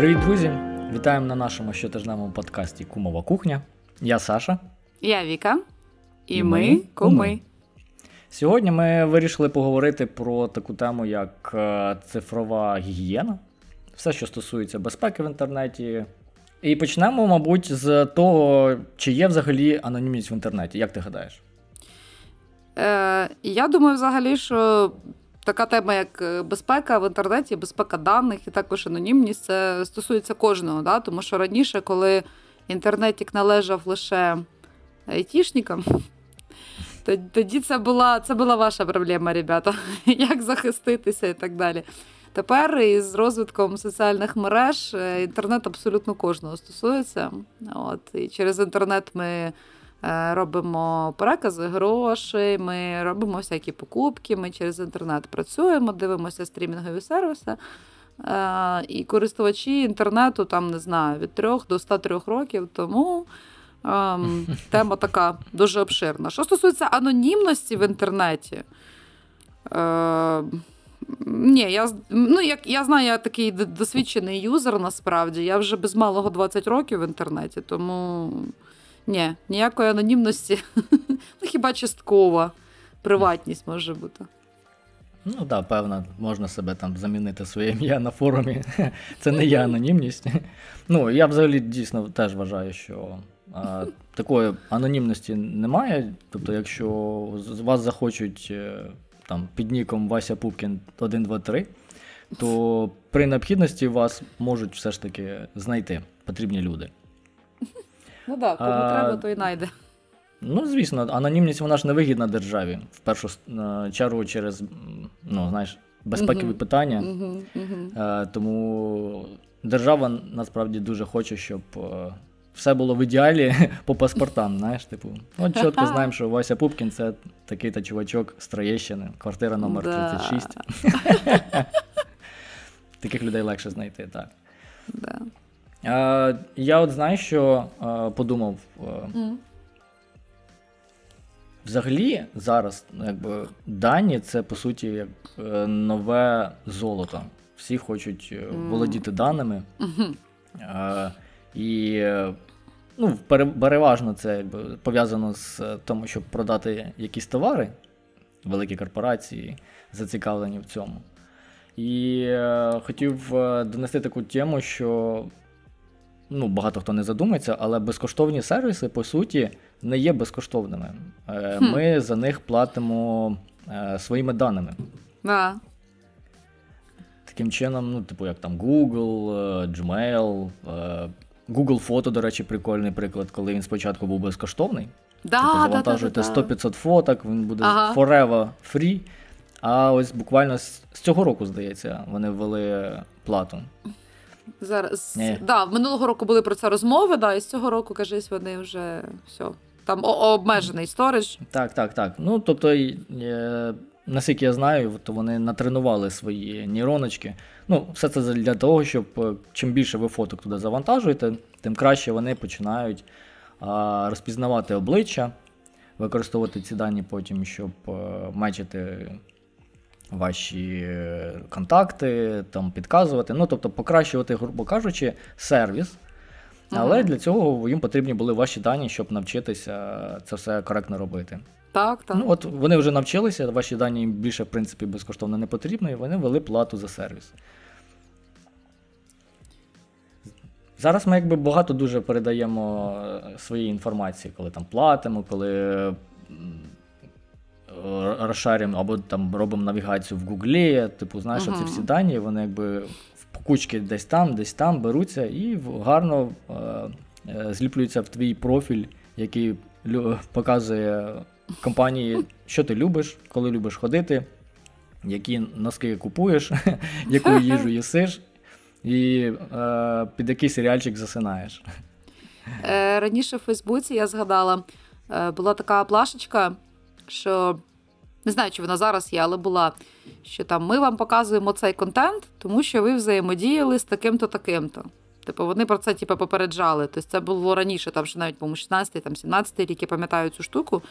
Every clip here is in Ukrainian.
Привіт, друзі! Вітаємо на нашому щотижневому подкасті Кумова кухня. Я Саша. Я Віка. І, і ми куми. Сьогодні ми вирішили поговорити про таку тему, як е, цифрова гігієна, все, що стосується безпеки в інтернеті. І почнемо, мабуть, з того, чи є взагалі анонімність в інтернеті. Як ти гадаєш? Е, Я думаю, взагалі, що така тема, як е, безпека в інтернеті, безпека даних і також анонімність, це стосується кожного. Да? Тому що раніше, коли інтернетік належав лише айтішникам, тоді це була це була ваша проблема, ребята, як захиститися і так далі. Тепер із розвитком соціальних мереж е, інтернет абсолютно кожного стосується. От, І через інтернет ми робимо перекази грошей, ми робимо всякі покупки, ми через інтернет працюємо, дивимося стрімінгові сервіси. Е, і користувачі інтернету, там не знаю, від 3 до 103 років. Тому ем, тема така дуже обширна. Що стосується анонімності в інтернеті, е, ні, я ну, як, я знаю, я такий досвідчений юзер насправді. Я вже без малого 20 років в інтернеті, тому ні, ніякої анонімності. Ну, хіба часткова приватність може бути. Ну так, да, певно, можна себе там замінити своє ім'я на форумі. Це не є анонімність. Ну, я взагалі дійсно теж вважаю, що а, такої анонімності немає. Тобто, якщо вас захочуть е, там під ніком Вася Пупкін 123, то при необхідності вас можуть все ж таки знайти потрібні люди. Ну так, кому а, треба, то і найде. Ну, звісно, анонімність вона ж не вигідна державі. В першу е, чергу через ну, знаєш, безпекові uh-huh. питання. Uh-huh. Uh-huh. Тому держава насправді дуже хоче, щоб е, все було в ідеалі по паспортам. знаєш, типу. От чітко знаємо, що Вася Пупкін це такий-то чувачок з Троєщини, квартира номер 36. Таких людей легше знайти, так. Да. Е, Я от знаю, що е, подумав. Mm. Взагалі, зараз якби, дані це по суті як е, нове золото. Всі хочуть mm. володіти даними. Mm-hmm. Е, І ну, переважно це якби, пов'язано з тому, щоб продати якісь товари, великі корпорації зацікавлені в цьому. І е, хотів донести таку тему, що ну, багато хто не задумається, але безкоштовні сервіси, по суті, не є безкоштовними. Е, хм. Ми за них платимо е, своїми даними. Да. Таким чином, ну, типу, як там Google, е, Gmail, Google Фото, до речі, прикольний приклад, коли він спочатку був безкоштовний. Да, типу, завантажуєте да, да, 100-500 фоток, він буде ага. forever free. А ось буквально з цього року, здається, вони ввели плату. Зараз да, минулого року були про це розмови, да, і з цього року, кажись, вони вже все. Там обмежений сторож. Так, так, так. Ну, тобто, е, наскільки я знаю, то вони натренували свої нейроночки. Ну, все це для того, щоб е, чим більше ви фоток туди завантажуєте, тим краще вони починають а, розпізнавати обличчя, використовувати ці дані потім, щоб е, мечити ваші е, контакти, там підказувати. Ну, тобто, покращувати, грубо кажучи, сервіс. Але ага. для цього їм потрібні були ваші дані, щоб навчитися це все коректно робити. Так, так. Ну, от Вони вже навчилися, ваші дані їм більше, в принципі, безкоштовно не потрібно, і вони ввели плату за сервіс. Зараз ми якби багато дуже передаємо е, своєї інформації, коли там платимо, коли Е, розшарюємо або там робимо навігацію в Гуглі. Типу, знаєш, uh-huh. ці всі дані, вони якби в кучки десь там, десь там беруться і гарно е, е, зліплюються в твій профіль, який показує компанії, що ти любиш, коли любиш ходити, які носки купуєш, яку їжу їсиш, і е, під який серіальчик засинаєш. Раніше в Фейсбуці я згадала, була така плашечка що не знаю, чи вона зараз є, але була. Що там ми вам показуємо цей контент, тому що ви взаємодіяли з таким-то, таким-то. Типу, вони про це типу, попереджали. Тобто це було раніше, там ще навіть, по-моєму, 16-17 рік, я пам'ятаю цю штуку.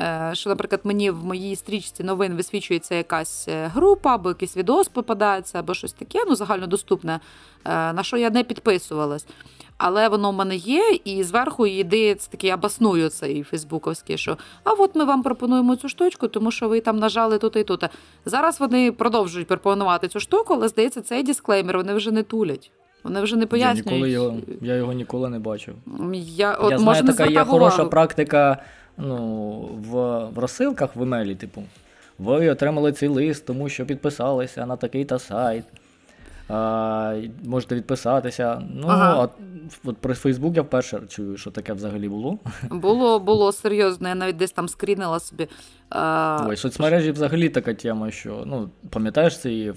Е, що, наприклад, мені в моїй стрічці новин висвічується якась е, група, або якийсь відос попадається, або щось таке, ну загальнодоступне, е, на що я не підписувалась. Але воно в мене є, і зверху йде такий абасную цей фейсбуковський, що а от ми вам пропонуємо цю штучку, тому що ви там нажали тут і тут. Зараз вони продовжують пропонувати цю штуку, але здається, цей дисклеймер вони вже не тулять. Вони вже не пояснюють. Я ніколи його, я його ніколи не бачив. Я, от, я може, знаю, така є увагу. хороша практика ну, в, в розсилках в емейлі, типу. Ви отримали цей лист, тому що підписалися на такий-то сайт. А, Можете відписатися. Ну, Ага. а от про Фейсбук я вперше чую, що таке взагалі було. Було, було серйозно, я навіть десь там скрінила собі. А, Ой, соцмережі взагалі така тема, що ну, пам'ятаєш цей е,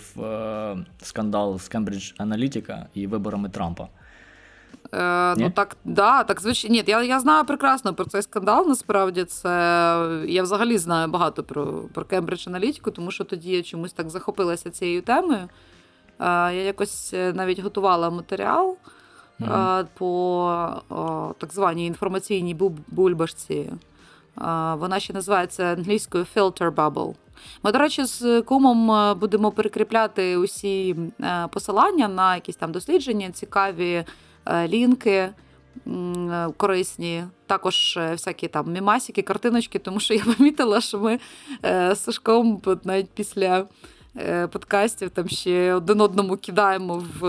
скандал з Cambridge Analytica і виборами Трампа. Е, ну так, да, так звичайно. Ні, я, я знаю прекрасно про цей скандал. Насправді це я взагалі знаю багато про, про Cambridge Analytica, тому що тоді я чомусь так захопилася цією темою. Е, я якось е, навіть готувала матеріал е, по так званій інформаційній бу- бульбашці. Е, вона ще називається англійською Filter Bubble. Ми, до речі, з кумом е, будемо перекріпляти усі посилання на якісь там дослідження, цікаві лінки е, корисні, також е, всякі там мімасики, картиночки, тому що я помітила, що ми е, з Сашком навіть після е, подкастів там ще один одному кидаємо в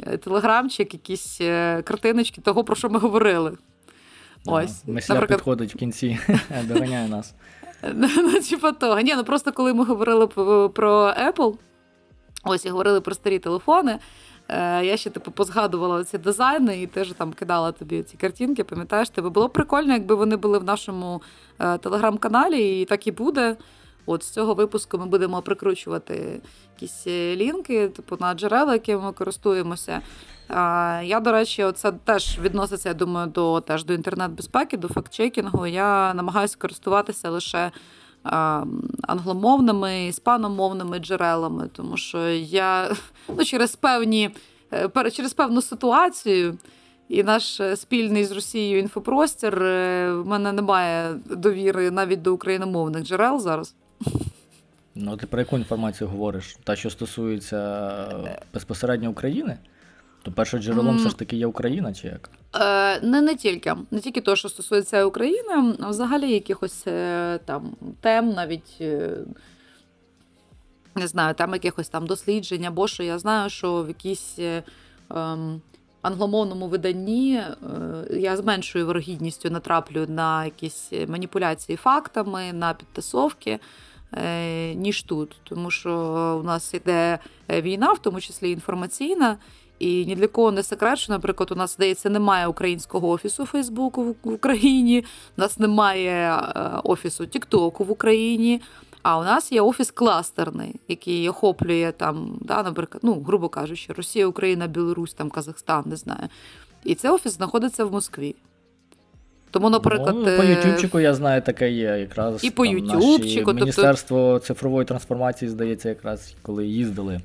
е, телеграмчик якісь е, картиночки того, про що ми говорили. Ось, Да. Месля наприклад, підходить в кінці, доганяє нас. Ну, типа того. Ні, ну просто коли ми говорили про Apple, ось і говорили про старі телефони. Е, Я ще типу позгадувала ці дизайни і теж там кидала тобі ці картинки. Пам'ятаєш, тебе було б прикольно, якби вони були в нашому е, телеграм-каналі, і так і буде. От з цього випуску ми будемо прикручувати якісь е, лінки, типу на джерела, якими ми користуємося. Я, до речі, це теж відноситься, я думаю, до теж до інтернет-безпеки, до фактчекінгу. Я намагаюся користуватися лише англомовними, іспаномовними джерелами, тому що я ну, через певні е, через певну ситуацію. І наш е, спільний з Росією інфопростір е, в мене немає довіри навіть до україномовних джерел зараз. Ну, ти про яку інформацію говориш? Та, що стосується безпосередньо України? То першим джерелом Мгм. все ж таки є Україна, чи як? Е, не, не тільки, не тільки того, що стосується України, а взагалі якихось е, там тем, навіть е, не знаю, там якихось там досліджень, або що я знаю, що в якійсь е, ем, англомовному виданні е, я з меншою вирогідністю натраплю на якісь маніпуляції фактами, на підтасовки. е, Ніж тут, тому що у нас йде е, війна, в тому числі інформаційна, і ні для кого не секрет, що, наприклад, у нас здається, немає українського офісу Фейсбуку в- Україні, у нас немає е, офісу Тіктоку в Україні. А у нас є офіс кластерний, який охоплює там, да, наприклад, ну, грубо кажучи, Росія, Україна, Білорусь, там Казахстан, не знаю. І цей офіс знаходиться в Москві. Тому, наприклад, ну, по е, Ютубчику я знаю, таке є. Якраз І по Ютубчику, тобто- Міністерство цифрової трансформації, здається, якраз коли їздили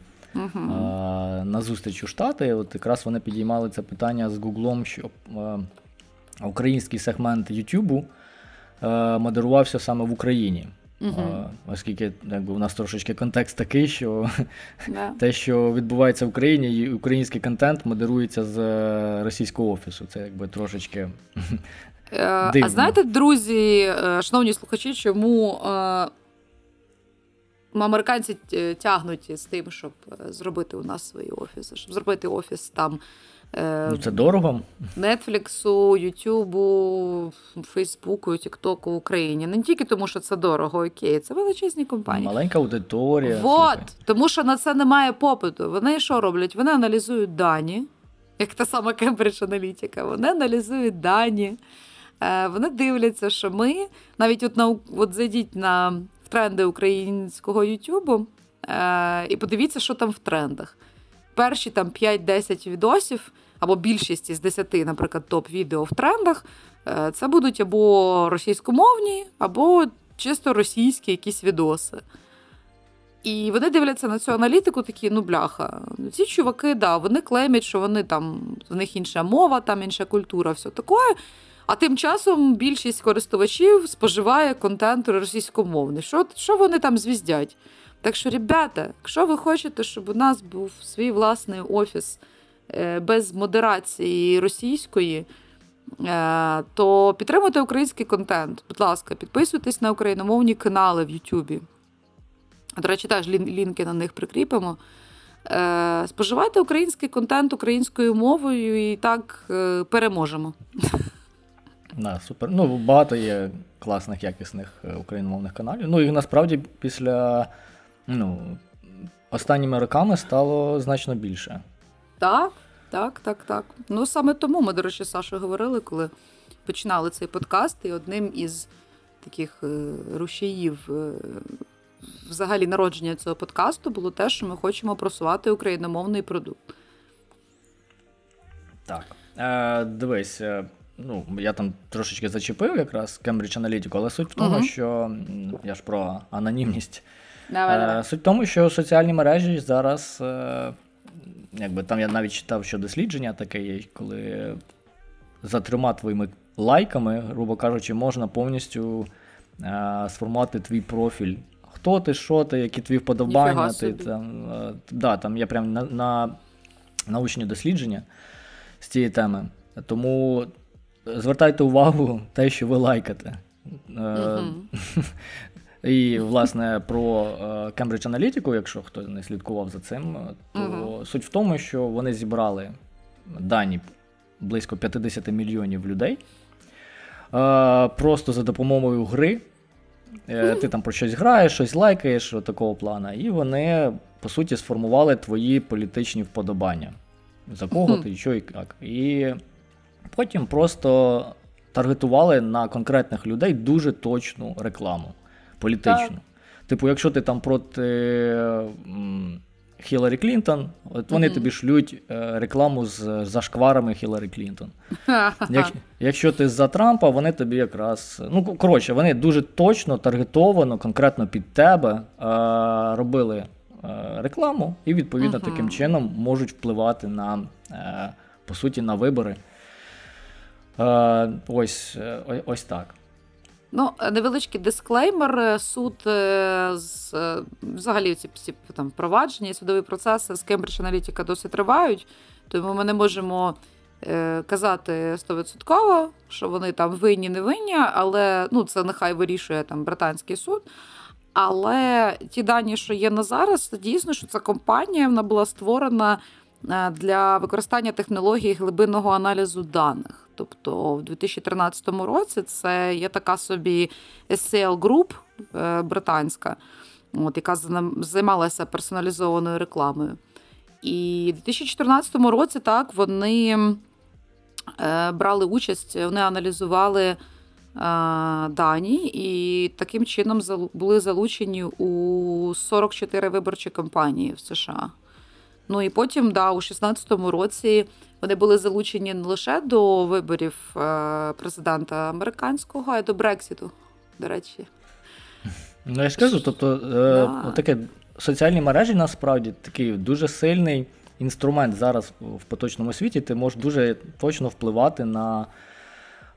а, на зустріч у Штати, от якраз вони підіймали це питання з Гуглом, щоб е, український сегмент Ютубу е, модерувався саме в Україні. Е, Оскільки якби, у нас трошечки контекст такий, що Да. те, що відбувається в Україні, і український контент модерується з е, російського офісу. Це якби трошечки. Е, А знаєте, друзі, шановні слухачі, чому американці т- тягнуть з тим, щоб е, зробити у нас свої офіси, щоб зробити офіс там е, Ну, це дорого. Нетфліксу, Ютубу, Фейсбуку, Тіктоку в Україні. Не тільки тому, що це дорого, окей, це величезні компанії. Маленька аудиторія. Вот, тому що на це немає попиту. Вони що роблять? Вони аналізують дані, як та сама Кембридж аналітика. Вони аналізують дані. Е, Вони дивляться, що ми навіть от на от зайдіть на тренди українського Ютубу е, і подивіться, що там в трендах. Перші там 5-10 відосів, або більшість із 10, наприклад, топ-відео в трендах, е, це будуть або російськомовні, або чисто російські якісь відоси. І вони дивляться на цю аналітику, такі, ну бляха. Ці чуваки, да, вони клеймять, що вони там, в них інша мова, там інша культура, все таке. А тим часом більшість користувачів споживає контент російськомовний. Що що вони там звіздять? Так що, ребята, якщо ви хочете, щоб у нас був свій власний офіс е, без модерації російської, е, то підтримуйте український контент. Будь ласка, підписуйтесь на україномовні канали в Ютубі. До речі, теж лінки на них прикріпимо. Е, споживайте український контент українською мовою і так переможемо. Да, супер. Ну, багато є класних, якісних україномовних каналів. Ну і насправді після ну, останніми роками стало значно більше. Так, так, так, так. Ну саме тому ми, до речі, Саша говорили, коли починали цей подкаст, і одним із таких е, рушіїв е, взагалі народження цього подкасту було те, що ми хочемо просувати україномовний продукт. Так. Е, Дивись, е, ну, я там трошечки зачепив якраз Cambridge Analytica, але суть в тому, угу. що я ж про анонімність. Давай, давай. Суть в тому, що соціальні мережі зараз, е, якби там я навіть читав, що дослідження таке є, коли за трьома твоїми лайками, грубо кажучи, можна повністю е, сформувати твій профіль. Хто ти, що ти, які твої вподобання. Ти, там, е, да, там є прям на, на научні дослідження з цієї теми. Тому звертайте увагу те, що ви лайкате. Uh-huh. І, власне, про е, Cambridge Analytica, якщо хто не слідкував за цим, е, то uh суть в тому, що вони зібрали дані близько 50 мільйонів людей. Просто за допомогою гри. Ти там про щось граєш, щось лайкаєш такого плана, і вони, по суті, сформували твої політичні вподобання. За кого ти, що і як. І потім просто таргетували на конкретних людей дуже точну рекламу політичну. Так. Типу, якщо ти там проти Хіларі Клінтон, от вони mm-hmm. тобі шлють е, рекламу з зашкварами Хіларі Клінтон. Як, якщо ти за Трампа, вони тобі якраз. Ну, коротше, вони дуже точно, таргетовано, конкретно під тебе е, робили е, рекламу, і, відповідно, mm-hmm. таким чином можуть впливати на, по суті, на вибори. Е, ось, е, ось так. Ну, невеличкий дисклеймер. Суд е, з взагалі ці всі там впровадження і судові процеси з Cambridge Analytica досить тривають, тому ми не можемо е, казати 100%, що вони там винні, не винні, але ну, це нехай вирішує там британський суд. Але ті дані, що є на зараз, дійсно, що ця компанія вона була створена е, для використання технології глибинного аналізу даних. Тобто в 2013 році це є така собі SCL Group е, британська, от, яка займалася персоналізованою рекламою. І в 2014 році так вони е, брали участь, вони аналізували е, дані і таким чином були залучені у 44 виборчі кампанії в США. Ну і потім, да, у 16-му році вони були залучені не лише до виборів е, президента американського, а й до Брексіту, до речі. Ну, я ж кажу, тобто е, да. таке соціальні мережі насправді такий дуже сильний інструмент зараз в поточному світі. Ти можеш дуже точно впливати на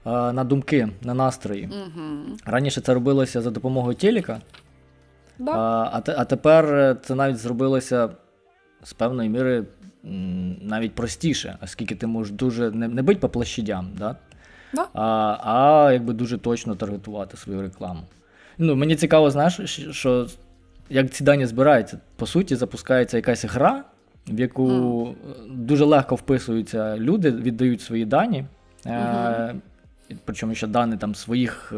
е, на думки, на настрої. Угу. Раніше це робилося за допомогою телека, да. а, а тепер це навіть зробилося з певної міри навіть простіше, оскільки ти можеш дуже не, не бить по площадям, да? Да. А а якби дуже точно таргетувати свою рекламу. Ну, Мені цікаво, знаєш, що як ці дані збираються, по суті, запускається якась гра, в яку mm. дуже легко вписуються люди, віддають свої дані. Mm-hmm. Е, Причому ще дані там своїх.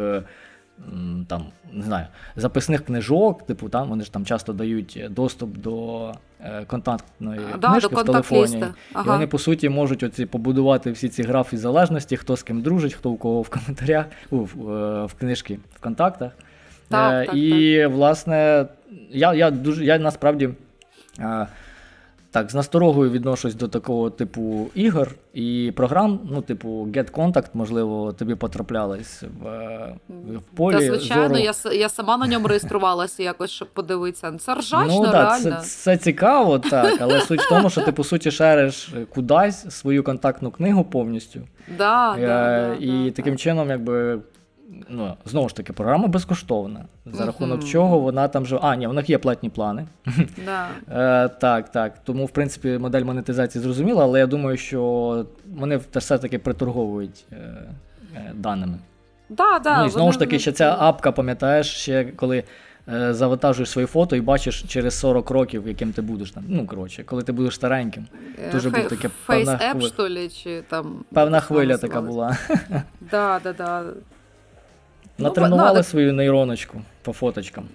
Там, не знаю, записних книжок, типу, там вони ж там часто дають доступ до е, контактної да, книжки до в телефоні. Ага. І вони, по суті, можуть оці побудувати всі ці графи залежності, хто з ким дружить, хто у кого в коментарях, у, в, е, в книжки в контактах. Так, е, так, І, так. власне, я я, дуже, я насправді. Е, так, з насторогою відношусь до такого типу ігор і програм, ну, типу, GetContact, можливо, тобі потраплялись в в полі. Та, звичайно, зору. я я сама на ньому реєструвалася якось, щоб подивитися. Це ржачно, ну, реально. Це, це цікаво, так, але суть в тому, що ти, по суті, шериш кудись свою контактну книгу повністю. Да, е, да, І да, таким да. чином, якби. Ну, знову ж таки, програма безкоштовна. За рахунок чого вона там же. А, ні, в них є платні плани. Да. Е, Так, так. Тому, в принципі, модель монетизації зрозуміла, але я думаю, що вони все-таки приторговують е, е, даними. Да, да, ну і знову вони... ж таки, ще ця апка, пам'ятаєш, ще коли е, завантажуєш свої фото і бачиш через 40 років, яким ти будеш там. Ну, коротше, коли ти будеш стареньким. Дуже Фей- був таке певна хвиля. чи там. Певна хвиля така була. Да, да, да. Ну, Натренували свою нейроночку по фоточкам.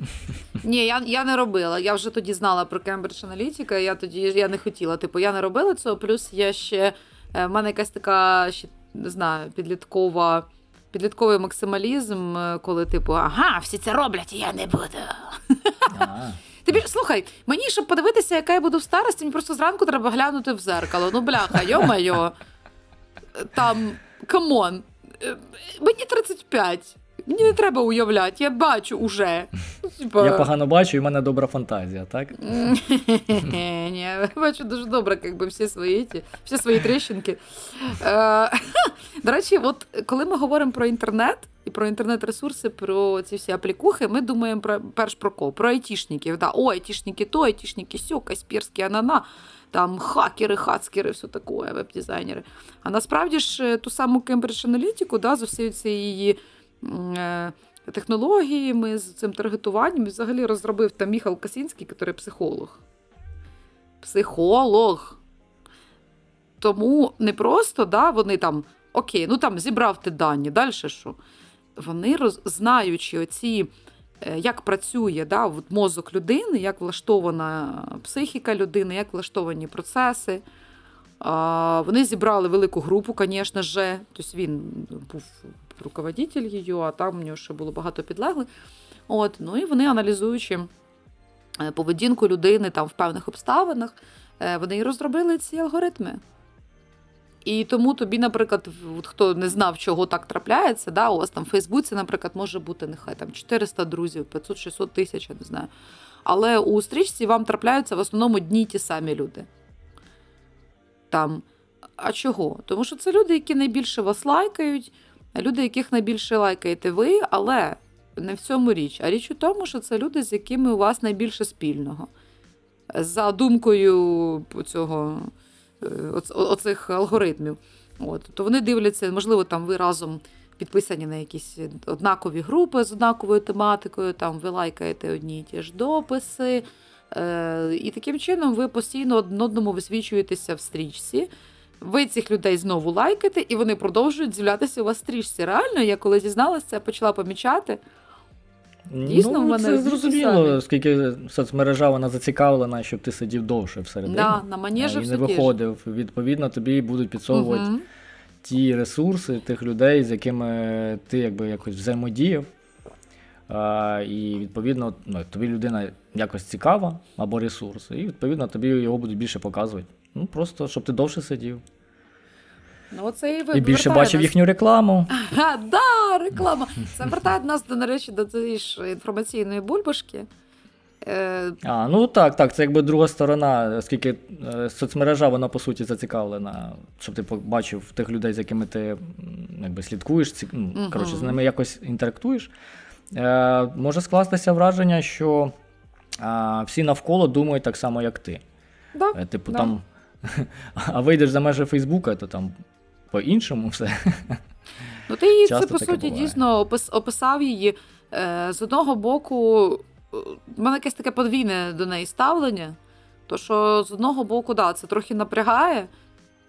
Ні, я, я не робила. Я вже тоді знала про Cambridge Analytica, я тоді я не хотіла. Типу, я не робила цього. Плюс я ще е, в мене якась така ще не знаю, підліткова. Підлітковий максималізм, е, коли, типу, ага, всі це роблять, і я не буду. Тобі слухай, мені, щоб подивитися, яка я буду в старості, мені просто зранку треба глянути в зеркало. Ну, бляха, йо-майо. Там, come on, е, мені 35. Мені не треба уявляти, я бачу уже. Ну, типа- Я погано бачу, і в мене добра фантазія, так? Ні, я бачу дуже добре, якби всі свої ті, всі свої тріщинки. Е, До речі, от коли ми говоримо про інтернет і про інтернет-ресурси, про ці всі аплікухи, ми думаємо про перш про кого? Про айтішників. Да. О, айтішники то, айтішники сьо, Каспірські, анана. Там хакери, хацкери, все таке, веб-дизайнери. А насправді ж ту саму Cambridge Analytica, да, з усією цією її е, технологіями, з цим таргетуванням, І взагалі розробив там Міхал Касінський, який психолог. Психолог. Тому не просто, да, вони там, окей, ну там зібрав ти дані, далі що? Вони, роз, знаючи оці, е, як працює да, мозок людини, як влаштована психіка людини, як влаштовані процеси. Вони зібрали велику групу, звісно ж. Тобто він був руководитель її, а там у нього ще було багато підлеглих. От, ну і вони, аналізуючи е, поведінку людини там в певних обставинах, е, вони і розробили ці алгоритми. І тому тобі, наприклад, от хто не знав, чого так трапляється, да, у вас там в Фейсбуці, наприклад, може бути нехай там 400 друзів, 500-600 тисяч, я не знаю. Але у стрічці вам трапляються в основному дні ті самі люди. Там. А чого? Тому що це люди, які найбільше вас лайкають, люди, яких найбільше лайкаєте ви, але не в цьому річ. А річ у тому, що це люди, з якими у вас найбільше спільного. За думкою цього, оцих алгоритмів. От, То вони дивляться, можливо, там ви разом підписані на якісь однакові групи з однаковою тематикою, там ви лайкаєте одні і ті ж дописи. Е, І таким чином ви постійно одному висвічуєтеся в стрічці. Ви цих людей знову лайкаєте, і вони продовжують з'являтися у вас стрічці. Реально, я коли дізналася, це почала помічати. Дійсно, ну, в мене це зрозуміло, самі. оскільки соцмережа вона зацікавлена, щоб ти сидів довше всередині. Да, на манежі і все не виходив. Відповідно, тобі будуть підсовувати Мгм. ті ресурси тих людей, з якими ти якби якось взаємодіяв. А, і відповідно, ну, тобі людина якось цікава або ресурс, і відповідно тобі його будуть більше показувати. Ну просто щоб ти довше сидів. Ну, оце і, І більше бачив нас- їхню рекламу. Ага, да, реклама. Це вертає нас, до, речі, до цієї ж інформаційної бульбашки. Е, А, ну так, так, це якби друга сторона, оскільки е, соцмережа, вона по суті зацікавлена, щоб ти побачив тих людей, з якими ти якби, слідкуєш, ці, ну, Мгм. коротше, з ними якось інтерактуєш. Е, може скластися враження, що е, всі навколо думають так само, як ти. да, Е, типу, да. там, а вийдеш за межі Фейсбука, то там по-іншому все. Ну, ти її це по суті буває. дійсно описав її. Е, з одного боку, в мене якесь таке подвійне до неї ставлення. То що з одного боку, да, це трохи напрягає.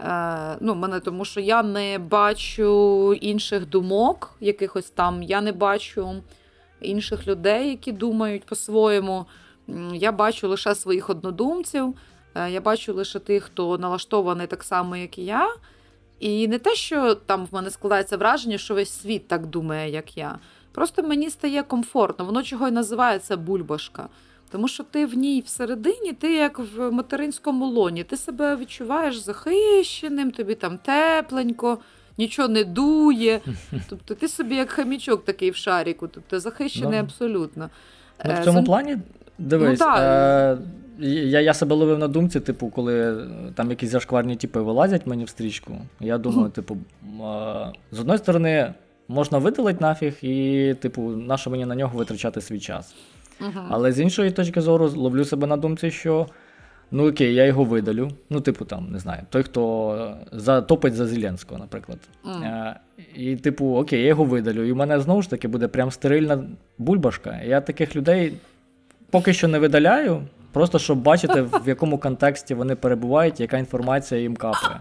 Е, ну, мене, тому що я не бачу інших думок, якихось там, я не бачу інших людей, які думають по-своєму. Я бачу лише своїх однодумців, я бачу лише тих, хто налаштований так само, як і я. І не те, що там в мене складається враження, що весь світ так думає, як я. Просто мені стає комфортно. Воно чого й називається бульбашка. Тому що ти в ній всередині, ти як в материнському лоні, ти себе відчуваєш захищеним, тобі там тепленько, нічого не дує. Тобто ти собі як хамічок такий в шаріку, тобто захищений Ну. абсолютно. Ну, Е, в цьому зам- плані, дивись, Ну, да. е, я, я себе ловив на думці, типу, коли е, там якісь зашкварні типи вилазять мені в стрічку. Я думаю, типу, е, з одної сторони, можна видалити нафіг, і, типу, нащо мені на нього витрачати свій час. Мгм. Але з іншої точки зору, ловлю себе на думці, що. Ну окей, я його видалю. Ну, типу, там, не знаю, той, хто е, затопить за Зеленського, наприклад. Е, і, типу, окей, я його видалю. І в мене знову ж таки буде прям стерильна бульбашка. Я таких людей поки що не видаляю, просто щоб бачити, в якому контексті вони перебувають, яка інформація їм капає.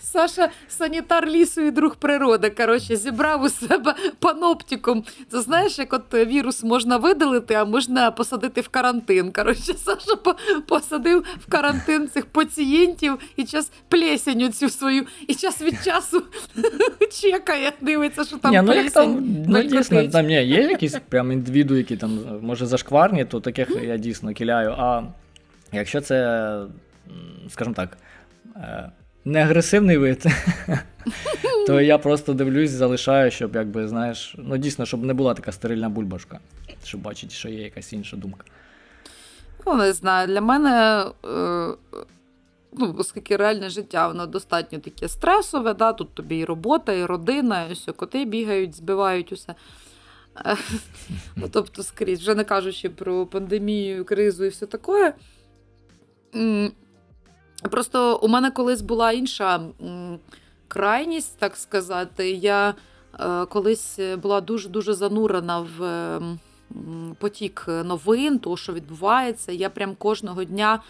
Саша, санітар лісу і друг природи, коротше, зібрав у себе паноптикум. Це знаєш, як от вірус можна видалити, а можна посадити в карантин. Коротше, Саша посадив в карантин цих пацієнтів і час плесеню цю свою, і час від часу чекає, дивиться, що там ні, ну як плесень. там, ну дійсно, там ні, є якісь прям індивіду, які там, може, зашкварні, то таких я дійсно кіляю. А якщо це, скажімо так, е, не агресивний вид, то я просто дивлюсь, залишаю, щоб, якби, знаєш, ну дійсно, щоб не була така стерильна бульбашка, щоб бачити, що є якась інша думка. Ну, не знаю, для мене, е, ну, оскільки реальне життя, воно достатньо таке стресове, да? тут тобі і робота, і родина, і все, коти бігають, збивають усе. Е, Ну, тобто, скрізь, вже не кажучи про пандемію, кризу і все таке. Просто у мене колись була інша крайність, так сказати. Я е, колись була дуже-дуже занурена в е, потік новин, того, що відбувається. Я прям кожного дня,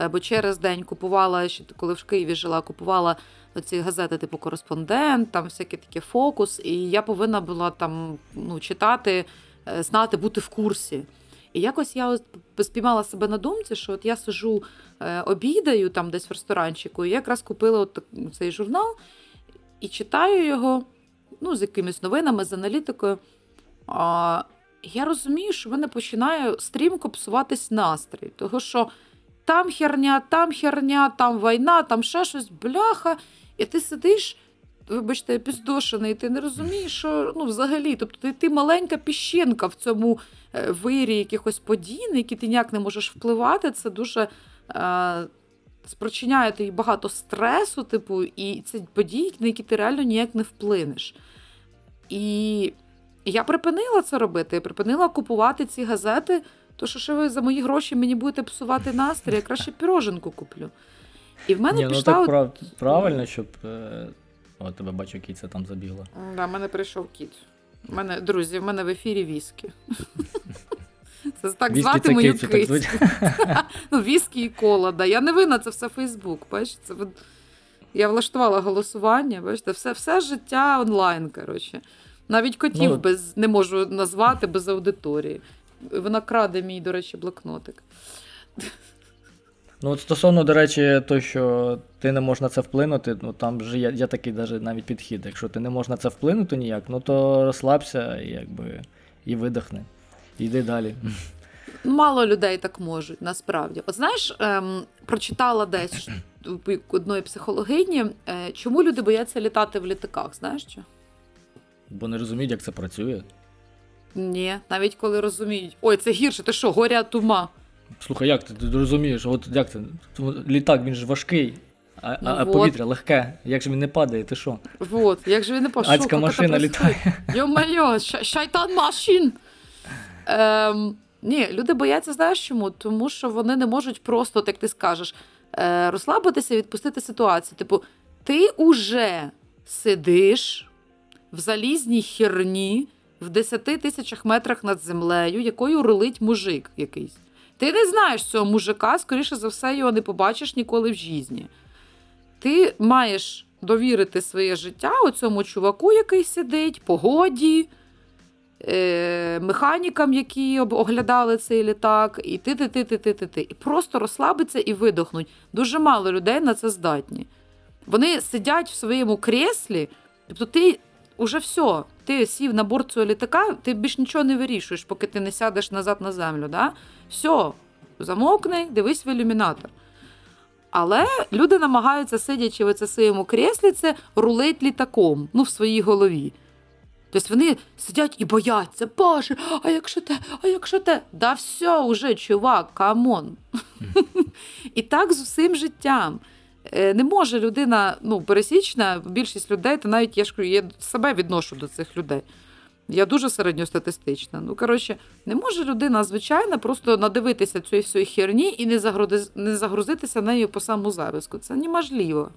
е, бо через день купувала, коли в Києві жила, купувала ці газети, типу Кореспондент, там всяке таке фокус. І я повинна була там ну, читати, е, знати, бути в курсі. І якось я спіймала себе на думці, що от я сижу, е, обідаю там десь в ресторанчику, і я якраз купила от цей журнал і читаю його ну, з якимись новинами, з аналітикою. А, я розумію, що в мене починає стрімко псуватись настрій, того що там херня, там херня, там війна, там ще щось, бляха, і ти сидиш. Вибачте, піздошений, ти не розумієш, що ну, взагалі, тобто ти, ти маленька піщинка в цьому е, вирі якихось подій, на які ти ніяк не можеш впливати. Це дуже е, спричиняє тобі багато стресу, типу, і це події, на які ти реально ніяк не вплинеш. І я припинила це робити. Я припинила купувати ці газети, то що ще ви за мої гроші мені будете псувати настрій, я краще піроженку куплю. І в мене Ні, ну пішла. так от- прав, правильно, щоб. О, тебе бачу, кіця там забігла. Да, в мене прийшов кіт. У мене, друзі, в мене в ефірі віскі. Це так Віскі звати це мою кицю, так кицю. звуть. Ну, віскі і кола, да. Я не винна, це все Фейсбук. Бачите, я влаштувала голосування, бачите, все, все життя онлайн, коротше. Навіть котів Ну, без, не можу назвати без аудиторії. Вона краде мій, до речі, блокнотик. Ну, от стосовно, до речі, то, що ти не можеш на це вплинути, ну там вже є, є такий даже навіть підхід. Якщо ти не можеш на це вплинути ніяк, ну то розслабся і якби і видихни. Йди далі. Мало людей так можуть, насправді. От знаєш, ем, прочитала десь одної психологині, е, чому люди бояться літати в літаках, знаєш що? Бо не розуміють, як це працює. Ні, навіть коли розуміють, ой, це гірше, ти що, горя от ума. Слухай, як ти, ти розумієш? От як це? Літак він ж важкий, а, Ну, а, вот. повітря легке. Як же він не падає, ти що? Вот, як же він не пошов. Адська машина літає. Йо-майо, шайтан машин. Ем, ні, люди бояться, знаєш чому? Тому що вони не можуть просто, як ти скажеш, е, розслабитися і відпустити ситуацію. Типу, ти уже сидиш в залізній херні в 10 тисячах метрах над землею, якою рулить мужик якийсь. Ти не знаєш цього мужика, скоріше за все, його не побачиш ніколи в житті. Ти маєш довірити своє життя оцьому чуваку, який сидить, погоді, е, механікам, які оглядали цей літак, і ти, ти, ти, ти, ти, ти, ти. І просто розслабиться і видохнуть. Дуже мало людей на це здатні. Вони сидять в своєму креслі, тобто ти уже все. Ти сів на борт цього літака, ти більш нічого не вирішуєш, поки ти не сядеш назад на землю. Да? Все, замовкни, дивись в ілюмінатор. Але люди намагаються, сидячи в це своєму креслі, це рулить літаком ну, в своїй голові. Тобто вони сидять і бояться, Боже, а якщо те, а якщо те? Да все, уже, чувак, come on. І так з усім життям. Е, не може людина, ну, пересічна, більшість людей, то навіть я ж я себе відношу до цих людей. Я дуже середньостатистична. Ну, коротше, не може людина, звичайно, просто надивитися цієї всієї херні і не загрузи, не загрузитися нею по саму зависку. Це неможливо.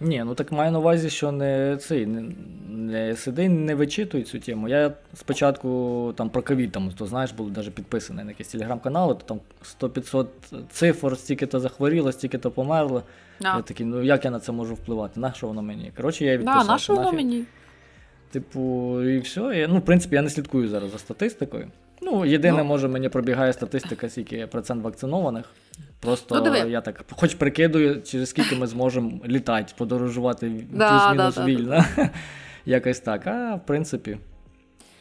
Ні, ну так маю на увазі, що не цей не, не сиди, не вичитуй цю тему. Я спочатку там про ковід, там, то знаєш, був навіть підписаний на якийсь телеграм-канал, то там 100-500 цифр, стільки-то захворіло, стільки-то померло. А. Я такий, ну як я на це можу впливати? На що воно мені? Коротше, я відписався. Да, на що воно мені? Типу, і все. Я, ну, в принципі, я не слідкую зараз за статистикою. Ну, єдине, ну. може, мені пробігає статистика, скільки процент вакцинованих. Просто ну, я так хоч прикидую, через скільки ми зможемо літати, подорожувати плюс-мінус да, вільно. Да, Якось так. А в принципі.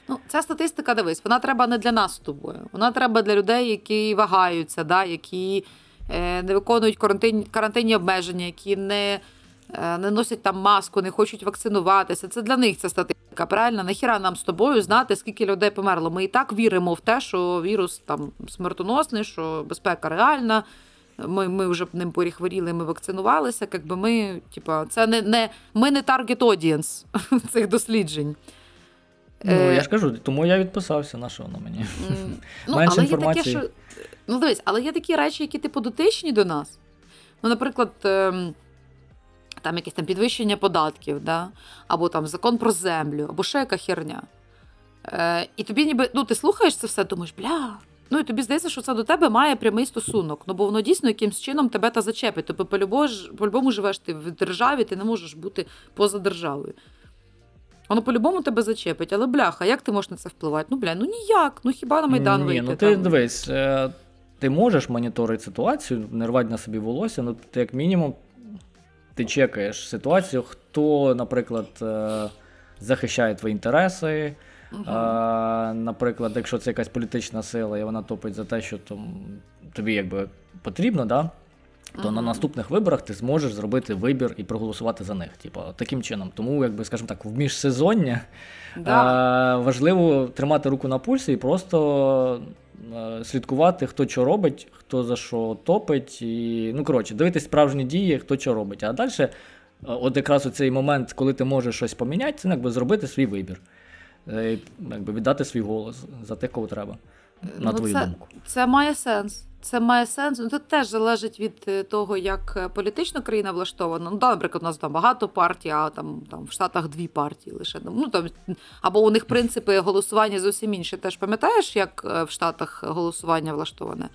Ну, Ця статистика, дивись, вона треба не для нас з тобою. Вона треба для людей, які вагаються, да, які е, не виконують карантин, карантинні обмеження, які не е, не носять там маску, не хочуть вакцинуватися. Це для них ця статистика. Правильно, нахіра нам з тобою знати, скільки людей померло. Ми і так віримо в те, що вірус там смертоносний, що безпека реальна. Ми ми вже ним поріхворіли, ми вакцинувалися. Якби ми, типа, це не не ми не target audience цих досліджень. Ну, е... я ж кажу, тому я відписався, на що воно мені. Ну, Менше але інформації. Є таке, що... Ну, дивись, але є такі речі, які типу дотичні до нас. Ну, наприклад, ем, там якесь там підвищення податків, да? або там закон про землю, або ще яка херня. Е, І тобі ніби ну, ти слухаєш це все, думаєш, бля. Ну і тобі здається, що це до тебе має прямий стосунок. Ну бо воно дійсно якимсь чином тебе та зачепить. Тобто по-любому живеш ти в державі, ти не можеш бути поза державою. Воно по-любому тебе зачепить, але бляха, як ти можеш на це впливати? Ну, бля, ну ніяк. Ну хіба на Майдан Ні, вийти? Ну ти там? дивись, е, ти можеш моніторити ситуацію, не рвати на собі волосся, ну ти як мінімум ти чекаєш ситуацію, хто, наприклад, е, захищає твої інтереси. Uh-huh. Наприклад, якщо це якась політична сила, і вона топить за те, що там тобі якби потрібно, да? то uh-huh. на наступних виборах ти зможеш зробити вибір і проголосувати за них. Типу, таким чином. Тому, якби, скажімо так, в міжсезоння да. важливо тримати руку на пульсі і просто слідкувати, хто що робить, хто за що топить. І, Ну, коротше, дивитись справжні дії, хто що робить. А далі, от якраз у цей момент, коли ти можеш щось поміняти, це якби зробити свій вибір. Е, якби віддати свій голос за те, кого треба. На ну, твою це, думку. Це має сенс. Це має сенс. Ну, Тут теж залежить від е, того, як е, політична країна влаштована. Ну, да, наприклад, у нас там багато партій, а там там в Штатах дві партії лише. Ну, там, Або у них принципи голосування зовсім інші. Теж пам'ятаєш, як в Штатах голосування влаштоване?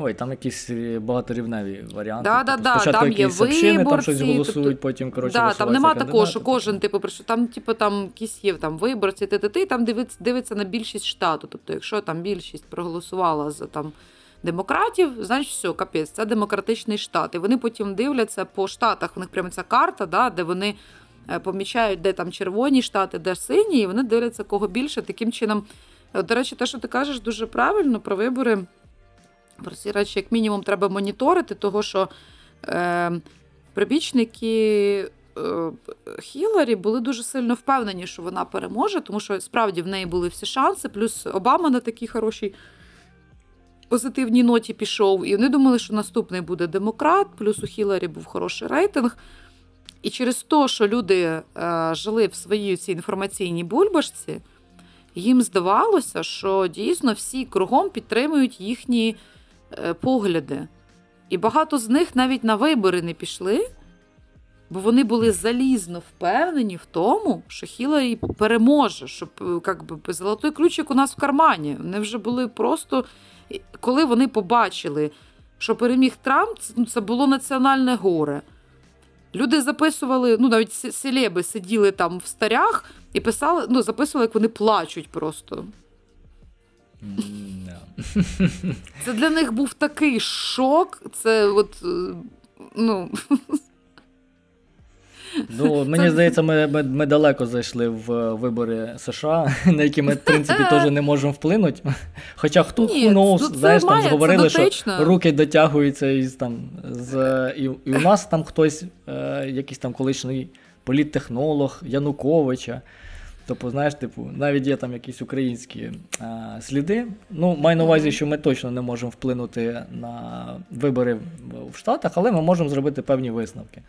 Ой, там якісь е, багаторівневі варіанти. Да, да, типу, да, Спочатку там є виборці, там щось голосують, тобто, потім коротше, да, Там нема такого, що кожен, типу, прийшов. Там, типу, там якісь є там виборці, ти, ти, ти, там дивиться, дивиться на більшість штату. Тобто, якщо там більшість проголосувала за там. Демократів, значить, все, капець, це демократичний штат. І вони потім дивляться по штатах. У них прямо ця карта, да, де вони е, помічають, де там червоні штати, де сині, і вони дивляться кого більше. Таким чином, до речі, те, що ти кажеш, дуже правильно про вибори. Про ці речі, як мінімум, треба моніторити, того що е, прибічники е, Хіларі були дуже сильно впевнені, що вона переможе, тому що справді в неї були всі шанси. Плюс Обама на такій хорошій позитивній ноті пішов. І вони думали, що наступний буде демократ, плюс у Хіларі був хороший рейтинг. І через те, що люди е, жили в своїй цій інформаційній бульбашці, їм здавалося, що дійсно всі кругом підтримують їхні. Е, погляди. І багато з них навіть на вибори не пішли, бо вони були залізно впевнені в тому, що Хіларі переможе, щоб як би, золотий ключик у нас в кармані. Вони вже були просто, коли вони побачили, що переміг Трамп, це ну, було національне горе. Люди записували, ну навіть селеби сиділи там в старях і писали, ну, записували, як вони плачуть просто. Це для них був такий шок. Це от, е, ну. Ну, Мені здається, ми, ми ми, далеко зайшли в вибори США, на які ми, в принципі, теж не можемо вплинути. Хоча хто Ні, knows, ну, знаєш, там говорили, що руки дотягуються із там з і, і у нас там хтось, е, якийсь там колишній політтехнолог Януковича. Тобто, знаєш, типу, навіть є там якісь українські а, сліди. Ну, маю на увазі, що ми точно не можемо вплинути на вибори в Штатах, але ми можемо зробити певні висновки.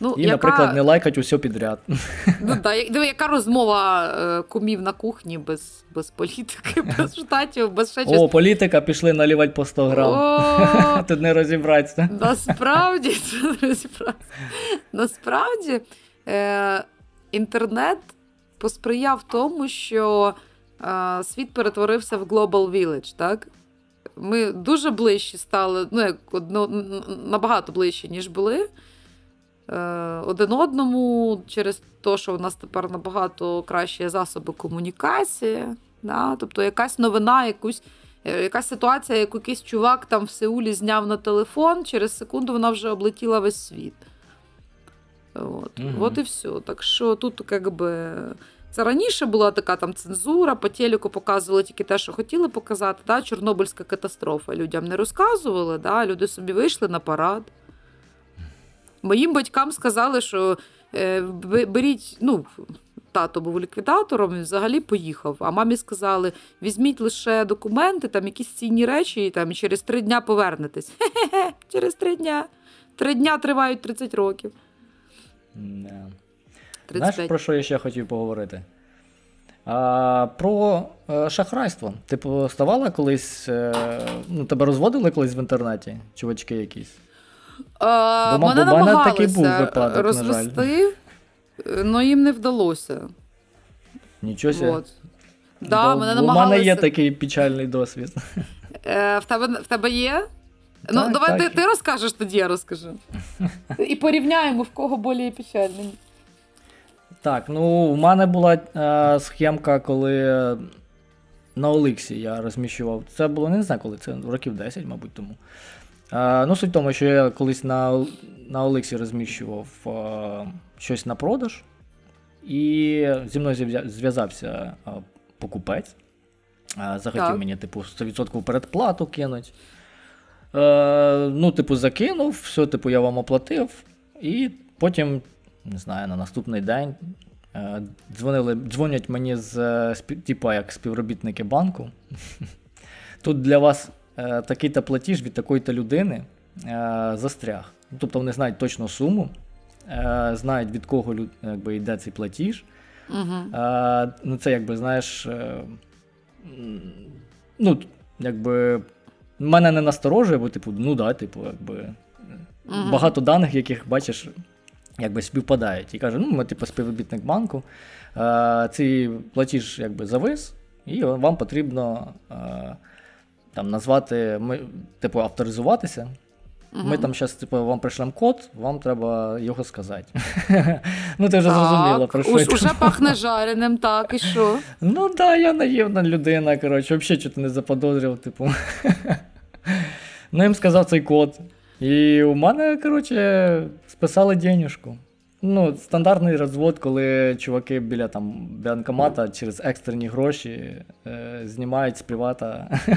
Ну, І, яка... наприклад, не лайкать усе підряд. Ну, да, Яка розмова е, кумів на кухні без без політики, без штатів, без ще О, політика пішли налівати по 100 грам. Тут не розібратися. Насправді, це не розібратися. Насправді, е, інтернет посприяв тому, що е, світ перетворився в Global Village, так? Ми дуже ближчі стали, ну, як одно, набагато ближчі, ніж були. Е, один одному через те, що у нас тепер набагато кращі засоби комунікації. Да? Тобто якась новина, якусь, е, якась ситуація, яку якийсь чувак там в Сеулі зняв на телефон, через секунду вона вже облетіла весь світ. От угу. От і все. Так що тут, якби. Це раніше була така там цензура, по телеку показували тільки те, що хотіли показати. Да? Чорнобильська катастрофа. Людям не розказували, да? люди собі вийшли на парад. Моїм батькам сказали, що е, беріть, ну, тато був ліквідатором, він взагалі поїхав. А мамі сказали: візьміть лише документи, там якісь цінні речі, і там і через три дня повернетесь. Хе-хе, через три дня. Три дня тривають 30 років. Знаєш, про що я ще хотів поговорити? А, Про е, шахрайство. Типу, ставала колись, е, ну, тебе розводили колись в інтернеті, чувачки якісь? А, бо, мене бо мене такий був випадок, розвести, але їм не вдалося. Нічого себе. Вот. Да, бо, мене бо У мене є такий печальний досвід. Е, В тебе в тебе є? Ну, так, ну, Давай так. Ти, ти розкажеш, тоді я розкажу. І порівняємо, в кого більш печальний. Так, ну у мене була е, схемка, коли на Оликсі я розміщував. Це було не знаю коли, це років 10, мабуть, тому. Е, ну, суть в тому, що я колись на на Оликсі розміщував е, щось на продаж, і зі мною зв'язався покупець. Захотів так. мені, типу, 100% передплату кинуть. Е, Ну, типу, закинув, все, типу, я вам оплатив, і потім не знаю, на наступний день е, дзвонили, дзвонять мені з е, типу, як співробітники банку. Тут для вас такий-то платіж від такої-то людини застряг. Тобто вони знають точну суму, знають від кого якби, йде цей платіж. Uh-huh. Ну, Це якби, знаєш, ну, якби, мене не насторожує, бо, типу, ну да, типу, якби. Uh-huh. Багато даних, яких бачиш, якби співпадають. І каже, ну, ми типу співробітник банку, е, цей платіж якби завис, і вам потрібно е, там назвати, ми, типу, авторизуватися. Угу. Ми там зараз типу, вам пришлемо код, вам треба його сказати. Ну, ти вже зрозуміла, про що. Уже пахне жареним, так, і що? Ну так, да, я наївна людина, коротше, взагалі чого не заподозрив, типу. Ну, їм сказав цей код. І у мене, коротше, списали денежку. Ну, стандартний розвод, коли чуваки біля там банкомата через екстрені гроші е, знімають з привата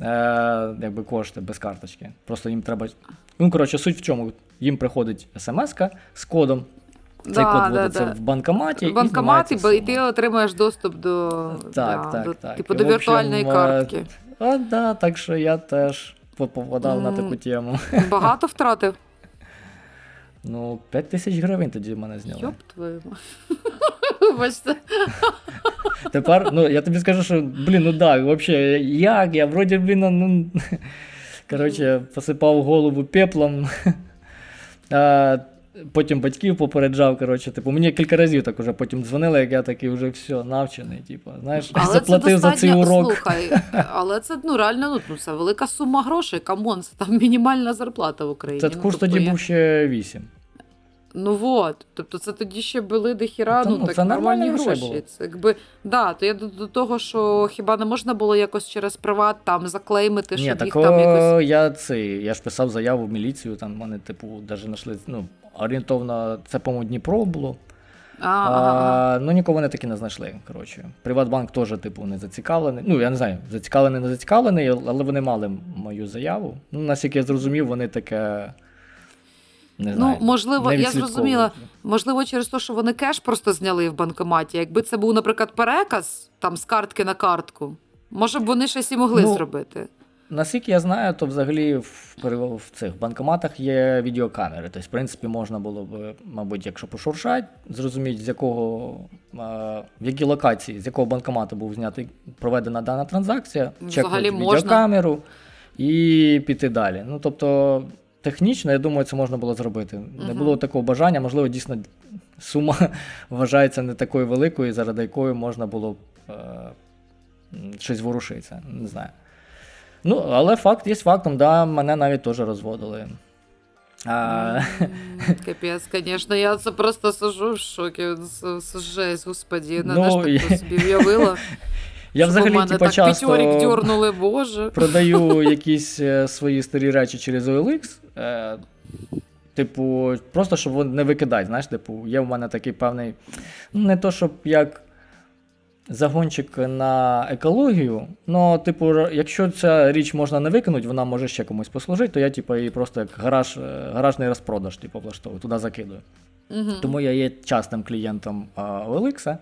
е, якби кошти без карточки. Просто їм треба. Ну, коротше, суть в чому? Їм приходить смс-ка з кодом. Цей да, код вводиться да, да. в банкоматі. В банкоматі, і, і ти отримаєш доступ до так, да, так, до, так. Типу, до віртуальної общем, картки. А, да, Так що я теж попадав mm, на таку тему. Багато втратив. Ну, 5 тисяч гривень тоді в мене зняли. Йоп твою Вибачте. Тепер, ну, я тобі скажу, що, блін, ну так, взагалі, як? Я вроді, блін, ну. ну коротше, посипав голову пеплом. А, Потім батьків попереджав. коротше, типу, Мені кілька разів так уже потім дзвонили, як я такий вже все, навчений. Типу, знаєш, але заплатив це за цей урок. Слухай, Але це ну, реально ну, це велика сума грошей. Come on, це там мінімальна зарплата в Україні. Це ну, курс тобто тоді я... був ще 8. Ну от, тобто це тоді ще були дохіра, ну, ну так це нормальні гроші. Було. Це якби да, то я до, до того, що хіба не можна було якось через приват там за claim ити, щоб Ні, їх там якось. Я цей, я ж писав заяву в міліцію, там вони, типу, навіть знайшли, ну, орієнтовно, це, по-моєму, Дніпро було. А, а, Ну, нікого вони таки не знайшли. коротше. Приватбанк теж, типу, не зацікавлений. Ну, я не знаю, зацікавлений, не зацікавлений, але вони мали мою заяву. Ну, наскільки я зрозумів, вони таке. Не ну, знаю, Ну, можливо, я зрозуміла, можливо, через те, що вони кеш просто зняли в банкоматі. Якби це був, наприклад, переказ там з картки на картку, може б вони щось і могли ну, зробити. Наскільки я знаю, то взагалі в в цих банкоматах є відеокамери. Тобто, в принципі, можна було б, мабуть, якщо пошуршать, зрозуміти, з якого в якій локації, з якого банкомату був знятий проведена дана транзакція, чекнути відеокамеру і піти далі. Ну тобто. Технічно, я думаю, це можна було зробити. Uh-huh. Не було такого бажання, можливо, дійсно сума вважається не такою великою, заради якої можна було е, щось ворушитися. Не знаю. Ну, але факт є фактом, да, мене навіть теж розводили. А... Капець, звісно, я це просто сижу в шокі. Це жесть, господі, не ну, ж так собі уявила. Я взагалі типу, часто дьорнули, боже. продаю якісь е, свої старі речі через OLX. Е, Типу, просто щоб не викидати. Знаєш, типу, є в мене такий певний. Ну, не то, щоб як загончик на екологію. Ну, типу, якщо ця річ можна не викинути, вона може ще комусь послужити, то я типу, її просто як гараж, е, гаражний розпродаж типу, влаштовую, туди закидую. Угу. Тому я є частим клієнтом OLX.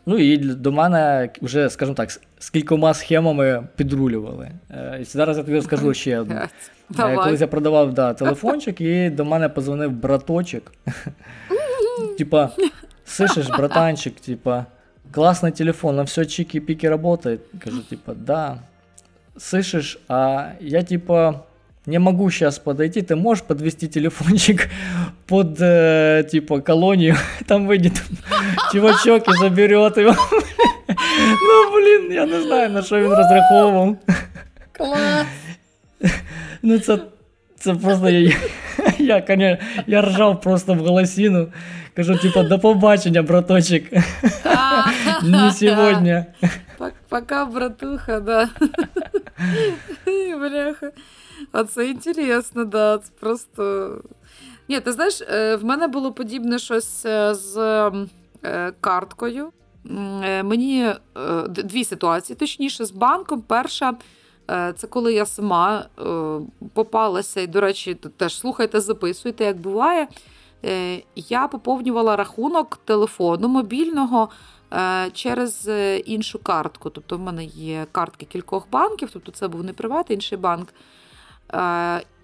А, Ну і до мене вже, скажімо так, з кількома схемами підрулювали. І Зараз я тобі скажу ще одну. Давай. Колись я продавав да, телефончик, і до мене позвонив браточок. Типа, слышишь, братанчик, типа, классный телефон, на все чики-пики работает. Кажу, типа, да. Слышишь, а я типа Не могу сейчас подойти, ты можешь подвести телефончик под, э, типа, колонию, там выйдет чувачок и заберет его. Ну, блин, я не знаю, на що він розраховував. Клас! Ну, це, це просто я, я, конечно, я ржав просто в голосину. Кажу, типа, до побачення, браточек. Не сьогодні. Пока, братуха, да. Бляха. А це інтересно, да. Це просто. Ні, ти знаєш, е, в мене було подібне щось е, з е, карткою. Мені дві ситуації, точніше, з банком. Перша. Це коли я сама попалася, і, до речі, теж слухайте, записуйте, як буває. Я поповнювала рахунок телефону мобільного через іншу картку. Тобто, в мене є картки кількох банків, тобто це був не приват, інший банк.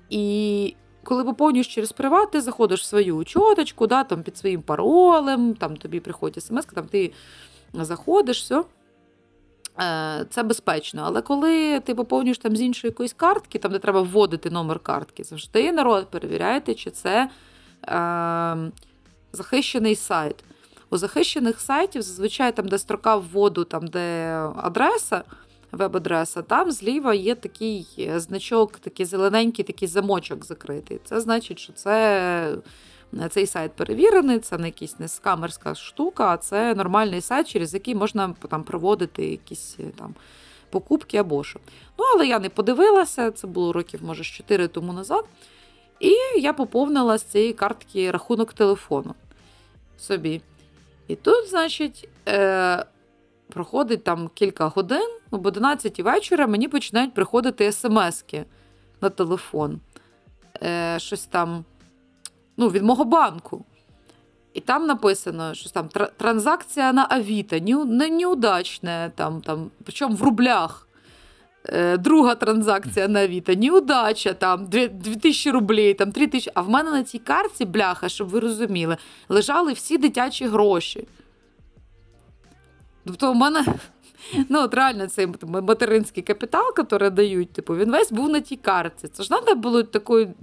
І коли поповнюєш через приват, ти заходиш в свою учоточку, да, там під своїм паролем, там тобі приходить смс, там ти заходиш, все. Це безпечно. Але коли ти поповнюєш там з іншої якоїсь картки, там де треба вводити номер картки, завжди народ перевіряєте, чи це е, захищений сайт. У захищених сайтів зазвичай там, де строка вводу, там де адреса веб-адреса, там зліва є такий е, значок, такий зелененький такий замочок закритий. Це значить, що це. Е, цей сайт перевірений, це не якась не скамерська штука, а це нормальний сайт, через який можна там проводити якісь е, там покупки або що. Ну, але я не подивилася, це було років, може, 4 тому назад. І я поповнила з цієї картки рахунок телефону собі. І тут, значить, проходить там кілька годин, об 11 вечора мені починають приходити смски на телефон. Е, Щось там ну, від мого банку. І там написано, що там транзакція на Авіта, не, неудачна, там, там, причому в рублях. Е, Друга транзакція на Авіта, неудача, там 2000 рублей, там 3000. А в мене на цій карті, бляха, щоб ви розуміли, лежали всі дитячі гроші. Тобто, у мене ну, от реально цей материнський капітал, який дають, типу, він весь був на тій карті. Це ж треба було такою,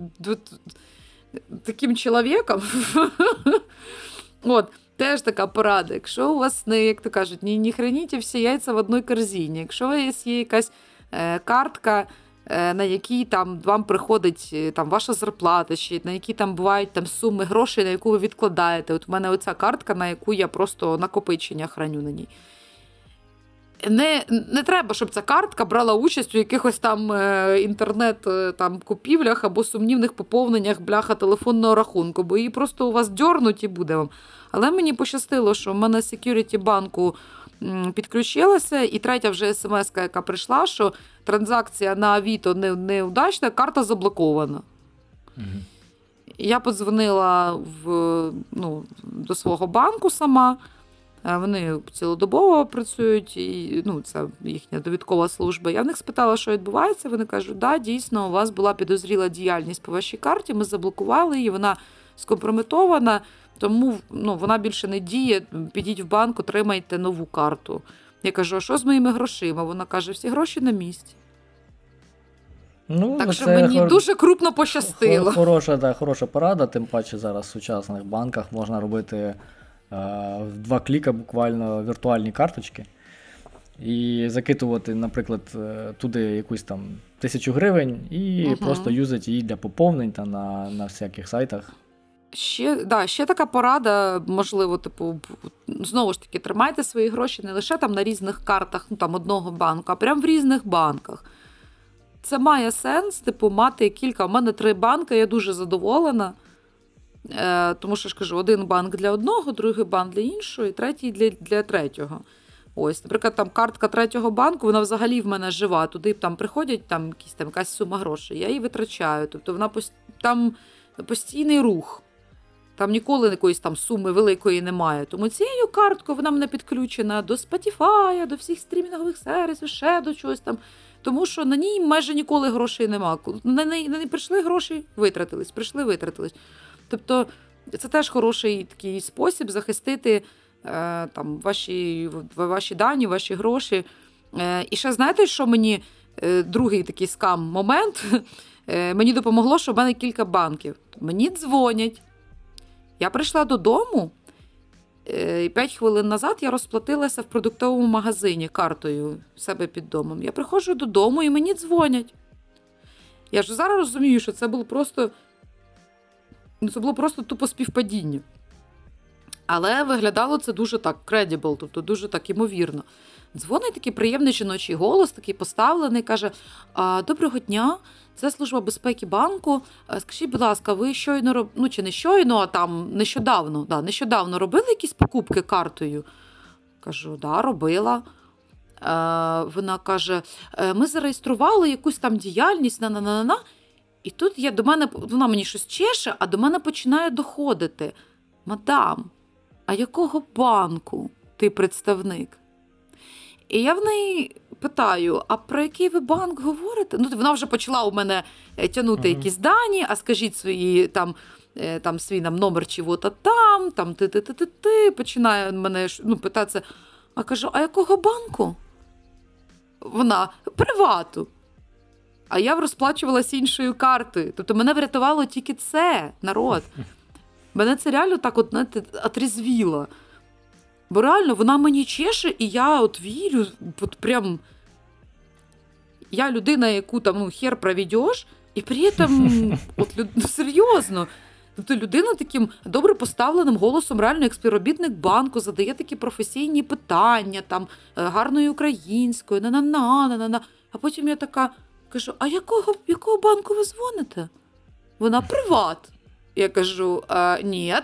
таким чоловіком. От, Теж така порада. Якщо у вас не, як то кажуть, не, не храніть всі яйця в одній корзині. Якщо у вас є якась е, картка, Е, на якій там вам приходить е, там ваша зарплата, чи на які там бувають там суми грошей, на яку ви відкладаєте. От у мене оця картка, на яку я просто накопичення храню на ній. Не не треба, щоб ця картка брала участь у якихось там е, інтернет-купівлях або сумнівних поповненнях бляха телефонного рахунку, бо її просто у вас дьорнуть і буде вам. Але мені пощастило, що в мене security банку підключилася, і третя вже смс, яка прийшла, що транзакція на Авіто неудачна, карта заблокована. Угу. Я подзвонила в, ну, до свого банку сама. Вони цілодобово працюють, і ну, це їхня довідкова служба. Я в них спитала, що відбувається. Вони кажуть, да, дійсно, у вас була підозріла діяльність по вашій карті. Ми заблокували її, вона скомпрометована. Тому ну, вона більше не діє. Підіть в банк, отримайте нову карту. Я кажу: а що з моїми грошима? Вона каже, всі гроші на місці. Ну, Так що мені хор... дуже крупно пощастило. Хороша да, хороша порада, тим паче зараз в сучасних банках можна робити е, в два кліка буквально віртуальні карточки. І закидувати, наприклад, е, туди якусь там тисячу гривень і угу. просто юзати її для поповнень та на на всяких сайтах. Ще да, ще така порада, можливо, типу, знову ж таки, тримайте свої гроші не лише там на різних картах ну, там, одного банку, а прямо в різних банках. Це має сенс, типу, мати кілька. У мене три банки, я дуже задоволена. Е, Тому що ж кажу, один банк для одного, другий банк для іншого, і третій для для третього. Ось, наприклад, там картка третього банку, вона взагалі в мене жива. Туди там приходять там якісь там якась сума грошей, я її витрачаю. Тобто вона там постійний рух. Там ніколи якоїсь там суми великої немає. Тому цією карткою вона мене підключена до Spotify, до всіх стрімінгових сервісів, ще до чогось там. Тому що на ній майже ніколи грошей нема. На неї прийшли гроші, витратились, прийшли, витратились. Тобто це теж хороший такий спосіб захистити е, там, ваші ваші дані, ваші гроші. Е, І ще знаєте, що мені е, другий такий скам момент? Е, Мені допомогло, що в мене кілька банків. Мені дзвонять. Я прийшла додому, і п'ять хвилин назад я розплатилася в продуктовому магазині картою себе під домом. Я приходжу додому і мені дзвонять. Я ж зараз розумію, що це було просто ну, це було просто тупо співпадіння. Але виглядало це дуже так credible, тобто дуже так імовірно. Дзвонить такий приємний жіночий голос, такий поставлений, каже: Доброго дня, це служба безпеки банку. Скажіть, будь ласка, ви щойно ну чи не щойно, а там нещодавно да, нещодавно робили якісь покупки картою? Кажу, да, робила. Вона каже: «Е, ми зареєстрували якусь там діяльність на на на на І тут я до мене вона мені щось чеше, а до мене починає доходити. Мадам, а якого банку ти представник? І я в неї питаю: а про який ви банк говорите? Ну, Вона вже почала у мене е, тягнути uh-huh. якісь дані, а скажіть свої там. Е, там свій нам номер чого-то там, там ти-ти-ти-ти-ти, починає мене ну, питатися. А кажу: а якого банку? Вона привату. А я розплачувалася іншою картою. Тобто мене врятувало тільки це, народ. Мене це реально так от, знаєте, отрізвіло. Бо реально вона мені чеше, і я от вірю, от прям. Я людина, яку там ну, хер проведеш, і при цьому от, ну, серйозно. Тобто людина таким добре поставленим голосом, реально як співробітник банку, задає такі професійні питання, там, е, гарною українською, на-на-на, на-на-на. А потім я така кажу: а якого якого банку ви дзвоните? Вона приват. Я кажу: ні.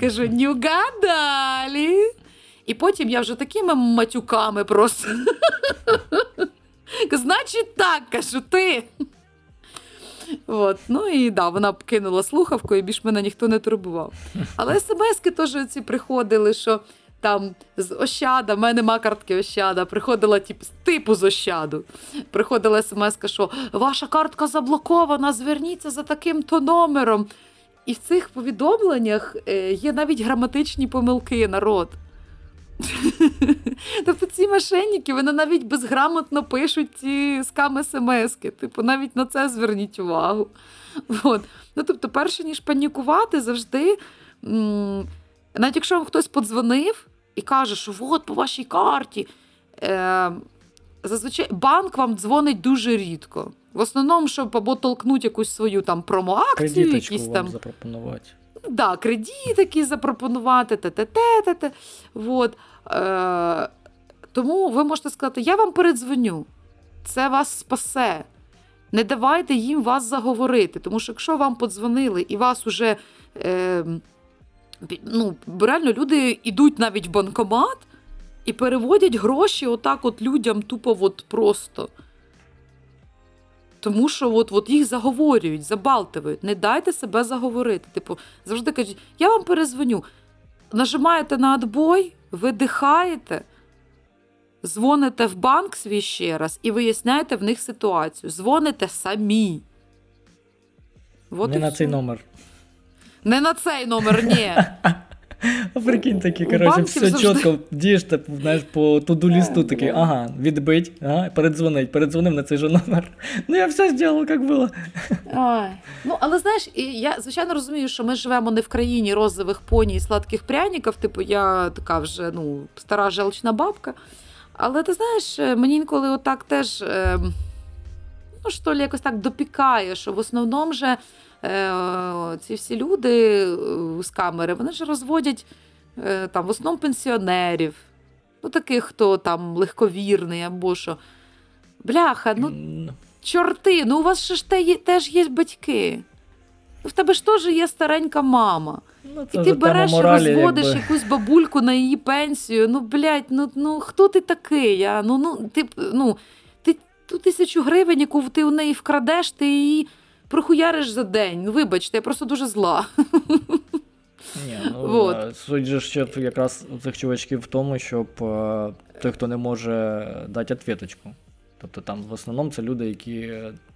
Кажу, не угадали. І потім я вже такими матюками просто. Значить, так, кажу ти. От. Ну і да, вона кинула слухавку, і більш мене ніхто не турбував. Але смски теж ці приходили, що там з Ощада, в мене нема картки Ощада, приходила тип, типу з Ощаду. Приходила смс, що ваша картка заблокована, зверніться за таким-то номером. І в цих повідомленнях е, є навіть граматичні помилки народ. Тобто ці мошенники, вони навіть безграмотно пишуть ці сками смски. Типу, навіть на це зверніть увагу. От. Ну, Тобто, перше ніж панікувати, завжди, навіть якщо вам хтось подзвонив і каже, що от по вашій карті, е, зазвичай банк вам дзвонить дуже рідко. В основному, щоб або толкнуть якусь свою там промоакцію, якісь вам там. запропонувати. Да, кредит якийсь запропонувати, те-те-те-те-те. Вот. Е, тому ви можете сказати, я вам передзвоню, це вас спасе. Не давайте їм вас заговорити. Тому що якщо вам подзвонили і вас уже е, ну, реально люди йдуть навіть в банкомат і переводять гроші отак от людям тупо от просто. Тому що от, от їх заговорюють, забалтують. Не дайте себе заговорити. Типу, завжди кажуть, я вам перезвоню. Нажимаєте на отбой, видихаєте, дзвоните в банк свій ще раз і виясняєте в них ситуацію. Дзвоните самі. От Не на цей номер. Не на цей номер, ні. А прикинь такі, коротше, все завжди... чітко дієш знаєш, по туду лісту такий, ага, відбить, ага, передзвонить, передзвонив на цей же номер. Ну, я все зробив, як було. Ой. Ну, але знаєш, я звичайно розумію, що ми живемо не в країні розових поні і сладких пряників, типу, я така вже ну, стара желчна бабка. Але ти знаєш, мені інколи отак теж. Е, ну, що ли, якось так допікає, що в основному же е, ці всі люди е, з камери вони ж розводять е, там в основному пенсіонерів, ну таких, хто там легковірний або що. Бляха, ну чорти, ну у вас ж теж є батьки. В тебе ж теж є старенька мама. Ну, І ти береш і розводиш якби... якусь бабульку на її пенсію. Ну, блядь, ну ну хто ти такий? А? Ну, ну, ти, ну, ти ту тисячу гривень, яку ти у неї вкрадеш, ти її прохуяриш за день. Ну, вибачте, я просто дуже зла. Ні, ну, вот. Суть же ще якраз цих чувачків в тому, щоб е, той, хто не може дати відповідочку. Тобто там в основному це люди, які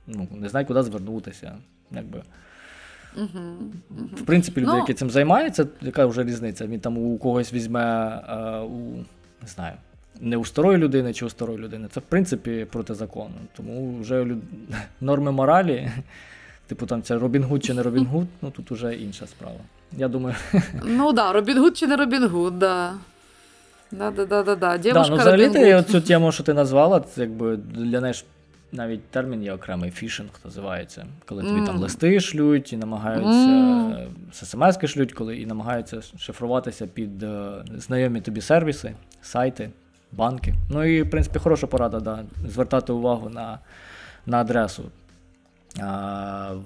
ну, не знають, куди звернутися. Якби. В принципі, люди, ну, які цим займаються, яка вже різниця? Він там у когось візьме у не знаю, не у старої людини чи у старої людини. Це в принципі проти закону. Тому вже люд... норми моралі, типу там це Робін Гуд чи не Робін Гуд, ну тут вже інша справа. Я думаю. Ну так, да, Робін Гуд чи не Робін Гуд, да. Да, да, да, да, да. да ну, взагалі ти цю тему, що ти назвала, це якби для неї навіть термін є окремий фішинг називається, коли тобі mm. там листи шлють і намагаються mm. смс шлють, коли і намагаються шифруватися під uh, знайомі тобі сервіси, сайти, банки. Ну і в принципі хороша порада, да, звертати увагу на на адресу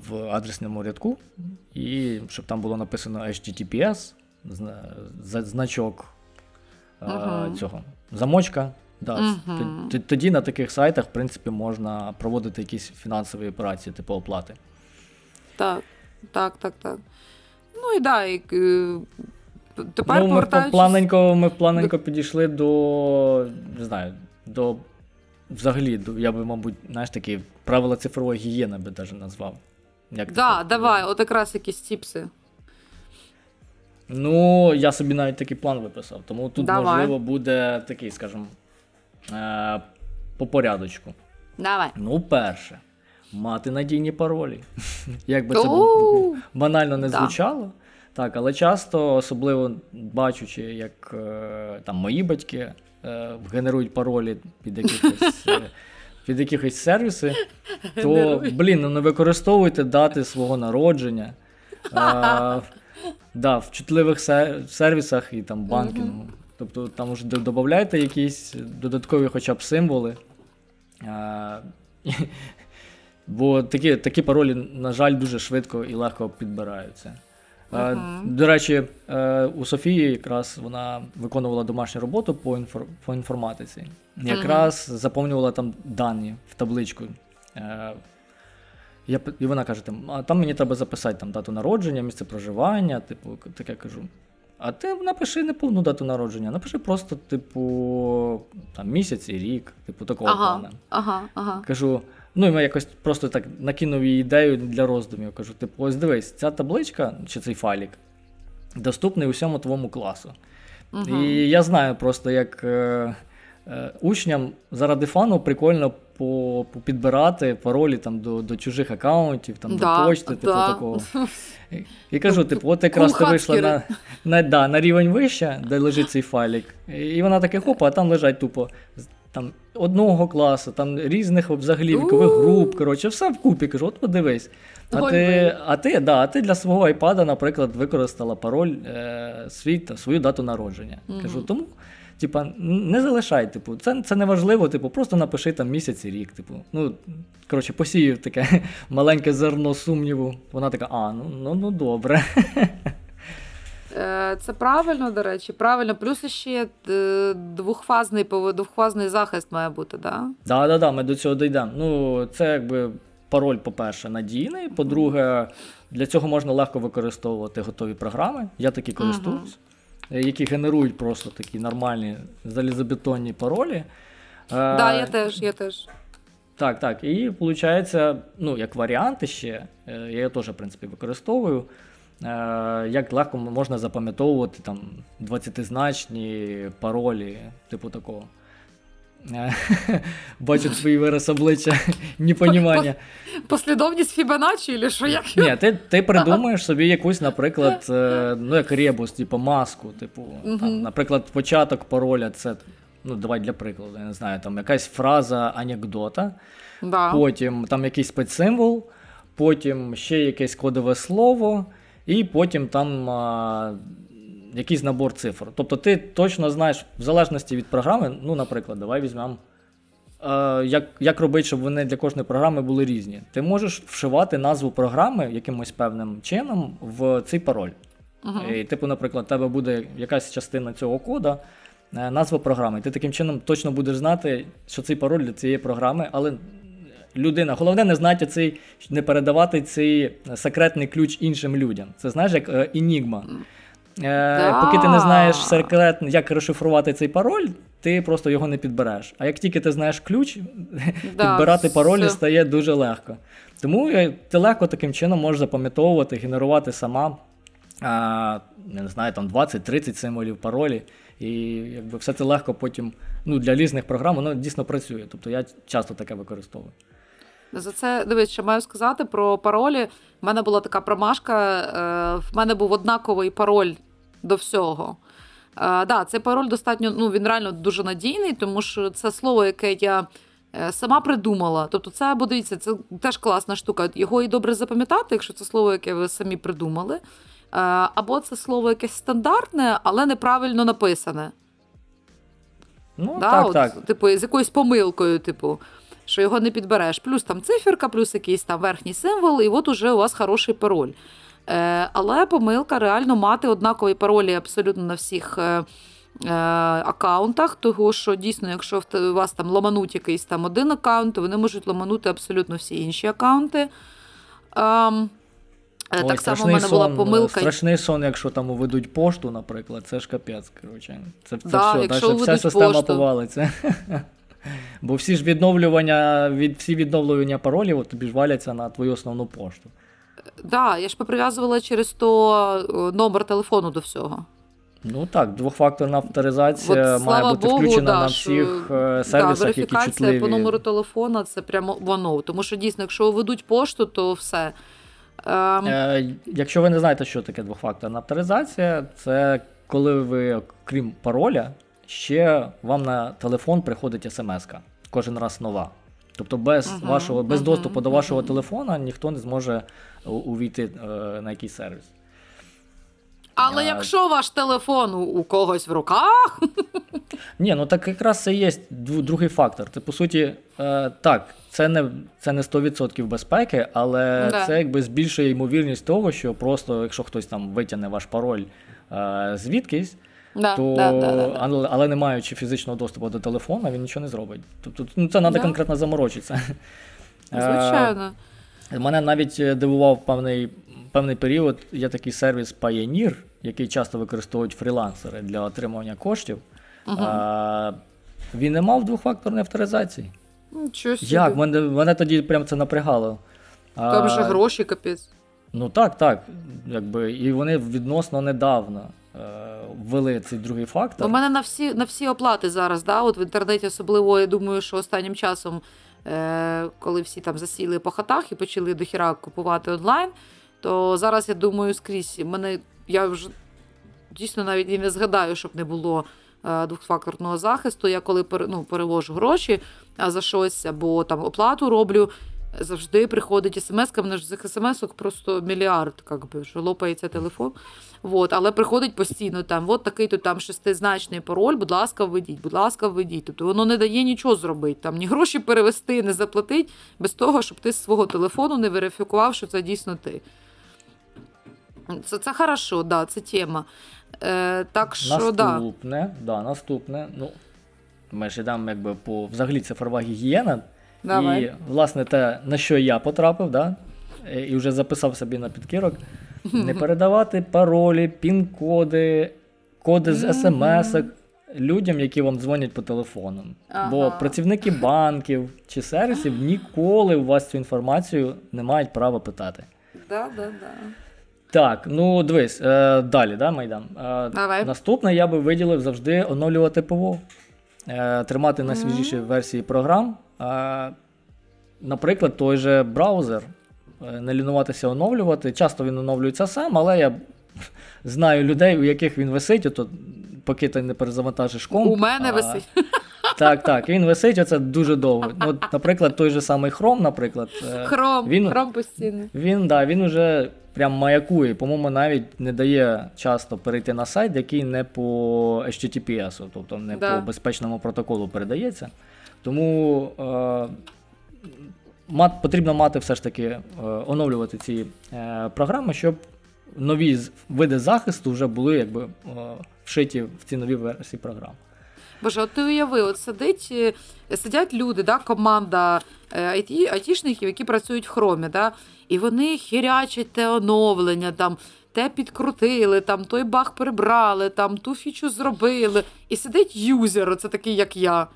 в адресному рядку, і щоб там було написано HTTPS, значок uh-huh. цього замочка. Да, угу. Тоді на таких сайтах, в принципі, можна проводити якісь фінансові операції, типу оплати. Так, так, так, так. Ну і да, і, е, тепер ну, повертаючись... Ми планенько ми планенько підійшли до, не знаю, до взагалі, я би, мабуть, знаєш, такі правила цифрової гігієни би навіть назвав. Як да, давай, от якраз якісь тіпси. Ну, я собі навіть такий план виписав, тому тут, Давай. можливо, буде такий, скажімо, Е, по порядочку. Давай. Ну, перше, мати надійні паролі. Як би це банально не звучало. Так, але часто, особливо бачучи, як е, там мої батьки генерують паролі під якихось під якихось сервіси, то блін, ну не використовуйте дати свого народження. А, да, В чутливих сервісах і там банкінгу. Тобто там вже додаєте якісь додаткові хоча б символи. А, Бо такі такі паролі, на жаль, дуже швидко і легко підбираються. Uh-huh. До речі, е, у Софії якраз вона виконувала домашню роботу по інфор... по інформатиці. Якраз uh-huh. заповнювала там дані в табличку. Е, я, І вона каже: там, а там мені треба записати там, дату народження, місце проживання. Типу, таке кажу. А ти напиши не повну дату народження, напиши просто, типу, там, місяць і рік, типу, такого ага, плану. Ага, ага. Кажу, ну і я якось просто так накинув їй ідею для роздумів. Кажу, типу, ось дивись, ця табличка чи цей файлік доступний усьому твоєму класу. Угу. І я знаю просто, як е, е, учням заради фану прикольно підбирати паролі там до до чужих аккаунтів, там да, до почти, типу такого. І кажу, типу, от якраз ти вийшла на на, да, на рівень вище, де лежить цей файлик. І вона таке хопа, а там лежать тупо там одного класу, там різних взагалі вікових груп. Коротше, все вкупі. Кажу, от подивись. А ти, а, ти, да, а ти для свого айпада, наприклад, використала пароль е, свій, та, свою дату народження. Кажу, тому. Типа, не залишай, типу, це, це не важливо, типу, просто напиши там місяць і рік. Типу. Ну, коротше, посіяв таке маленьке зерно сумніву. Вона така, а, ну, ну, ну добре. Е, Це правильно, до речі, правильно. Плюс ще е, двохфазний двохфазний захист має бути, да? Да, да, да, ми до цього дійдемо. Ну, це якби пароль, по-перше, надійний. По-друге, для цього можна легко використовувати готові програми. Я такі користуюсь, е, які генерують просто такі нормальні залізобетонні паролі. Е, Да, я теж, я теж. Так, так. І виходить, ну, як варіанти ще, я його теж, в принципі, використовую. Е, Як легко можна запам'ятовувати там 20-значні паролі, типу такого. Е, Бачу твій вираз обличчя, непонімання. Послідовність Фібоначчі, чи що як? Ні, ти, ти придумаєш собі якусь, наприклад, е, ну, як ребус, типу маску. Типу, там, наприклад, початок пароля це, ну, давай для прикладу, я не знаю, там якась фраза анекдота. Да. потім там якийсь спецсимвол, потім ще якесь кодове слово, і потім там а, якийсь набор цифр. Тобто ти точно знаєш, в залежності від програми, ну, наприклад, давай візьмемо. е, Як, як робити, щоб вони для кожної програми були різні? Ти можеш вшивати назву програми якимось певним чином в цей пароль. Мгм. І, типу, наприклад, у тебе буде якась частина цього кода, е, назва програми. Ти таким чином точно будеш знати, що цей пароль для цієї програми, але людина, головне не знати цей, не передавати цей секретний ключ іншим людям. Це знаєш, як е, енігма. Е. Поки ти не знаєш секретно, як розшифрувати цей пароль, ти просто його не підбереш. А як тільки ти знаєш ключ, підбирати паролі стає дуже легко. Тому е, ти легко таким чином можеш запам'ятовувати, генерувати сама. А, не знаю, там 20-30 символів паролі, і якби все це легко потім ну, для різних програм воно дійсно працює. Тобто я часто таке використовую. За це дивись, що маю сказати про паролі. У мене була така промашка. Е, в мене був однаковий пароль до всього. Е, да, цей пароль достатньо, ну він реально дуже надійний, тому що це слово, яке я е, сама придумала. Тобто, це дивіться, це теж класна штука. Його і добре запам'ятати, якщо це слово, яке ви самі придумали. Або це слово якесь стандартне, але неправильно написане. Ну, Да, так, от, так. Типу, з якоюсь помилкою, типу, що його не підбереш. Плюс там циферка, плюс якийсь там верхній символ, і от уже у вас хороший пароль. Е, але помилка реально мати однакові паролі абсолютно на всіх. Е, е, Аккаунтах, того що дійсно, якщо у вас там ламануть якийсь там один аккаунт, то вони можуть ламанути абсолютно всі інші аккаунти. Ем, Ой, так само в мене була сон, помилка. Страшний сон, якщо там уведуть пошту, наприклад, це ж капець. Коротше. Це, це Да, все, якщо вся система пошту. повалиться. Бо всі ж відновлювання, від, всі відновлювання паролів от тобі ж валяться на твою основну пошту. Да, я ж поприв'язувала через то е, номер телефону до всього. Ну так, двохфакторна авторизація От, має бути Богу, включена да, на що- всіх е, Да, сервісах, які чутливі. по номеру телефона це прямо воно. Тому що дійсно, якщо ведуть пошту, то все. Ем, Е, якщо ви не знаєте, що таке двохфакторна авторизація, це коли ви, крім пароля, ще вам на телефон приходить смс-ка. Кожен раз нова. Тобто без Мгм, вашого, без мгм, доступу до вашого телефона ніхто не зможе увійти е, на якийсь сервіс. але е, якщо ваш телефон у, у когось в руках, Ні, ну так якраз це є другий фактор. Це по суті, е, так, це не, це не 100% безпеки, але Да. це якби збільшує ймовірність того, що просто якщо хтось там витягне ваш пароль е, звідкись, да, то, да, да, да. Але, але не маючи фізичного доступу до телефона, він нічого не зробить. Тобто ну, це треба Да. конкретно заморочитися. Е, звичайно. Мене навіть е, дивував певний, певний період. Є такий сервіс Pioneer, який часто використовують фрілансери для отримування коштів. Мгм. А, він не мав двохфакторної авторизації. Нічого собі. Як? Мене, мене тоді прям це напрягало. Там же гроші капець. Ну так, так. Якби, і вони відносно недавно е, ввели цей другий фактор. У мене на всі, на всі оплати зараз, да, от в інтернеті особливо, я думаю, що останнім часом, е, коли всі там засіли по хатах і почали дохіра купувати онлайн, то зараз я думаю скрізь. Мене я вже дійсно навіть і не згадаю, щоб не було е, двохфакторного захисту. Я коли ну, перевожу гроші за щось або там оплату роблю. Завжди приходить смс-ка. мене ж з смс-ок просто мільярд, як що лопається телефон. Вот, але приходить постійно там, от такий то там шестизначний пароль, будь ласка, введіть, будь ласка, введіть. Тобто воно не дає нічого зробити, там ні гроші перевести, не заплатить без того, щоб ти з свого телефону не верифікував, що це дійсно ти. Це це хорошо, да, це тема. Е, так що, Наступне, да. да, наступне. Ну, Ми ж йдемо якби по взагалі цифрова гігієна. Давай. І, власне, те, на що я потрапив, да, і вже записав собі на підкірок. Не передавати паролі, пін-коди, коди з смс людям, які вам дзвонять по телефону. Ага. Бо працівники банків чи сервісів ніколи у вас цю інформацію не мають права питати. Да, да, да. Так, ну дивись, е, далі, да, Майдан. Е, Давай. Наступне я би виділив завжди оновлювати ПВО, е, тримати на свіжіші mm-hmm. версії програм. Е, наприклад, той же браузер. Е, не лінуватися оновлювати. Часто він оновлюється сам, але я знаю людей, у яких він висить, ото, поки ти не перезавантажиш комп. У мене а... висить. Так, так, він висить, оце дуже довго. От, Наприклад, той же самий Chrome, наприклад. Е, Chrome, він, Chrome постійно. Він, да, він уже прям маякує, по-моєму, навіть не дає часто перейти на сайт, який не по HTTPS, тобто не да. по безпечному протоколу передається. Тому. Е, мат, потрібно мати все ж таки е, оновлювати ці е, програми, щоб нові види захисту вже були якби е, вшиті в ці нові версії програм. Боже, от ти уяви, от сидить, сидять люди, да, команда IT, айтішників, які працюють в хромі, да, і вони хірячать те оновлення, там, те підкрутили, там, той баг прибрали, там, ту фічу зробили. І сидить юзер, це такий, як я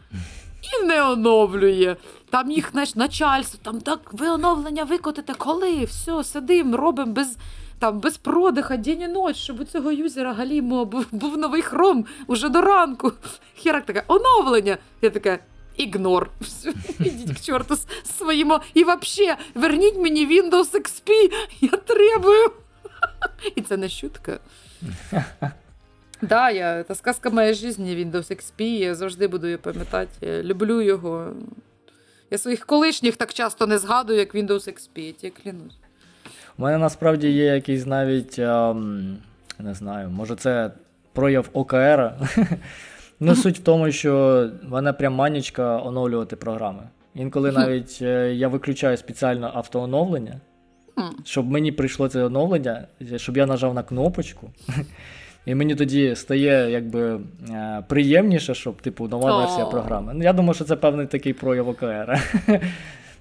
і не оновлює. Там їх знаєш, начальство, там так ви оновлення викотите, коли? Все, сидимо, робимо без там, без продиха, день і ноч, щоб у цього юзера Галімо був, був новий хром уже до ранку. Херак таке, оновлення. Я така. Ігнор. Ідіть к чорту з своїм. І взагалі, верніть мені Windows XP, я требую. І це не шутка. Да, я це сказка моєї житті, Windows XP, я завжди буду її пам'ятати. Я люблю його. Я своїх колишніх так часто не згадую, як Windows XP, я тебе клянусь. У мене насправді є якийсь навіть, ем, не знаю, може це прояв ОКР. Ну, суть в тому, що в мене прям манічка оновлювати програми. Інколи навіть е, я виключаю спеціально автооновлення, щоб мені прийшло це оновлення, щоб я нажав на кнопочку. І мені тоді стає якби е, приємніше, щоб типу нова версія програми. Ну, Я думаю, що це певний такий прояв ОКР.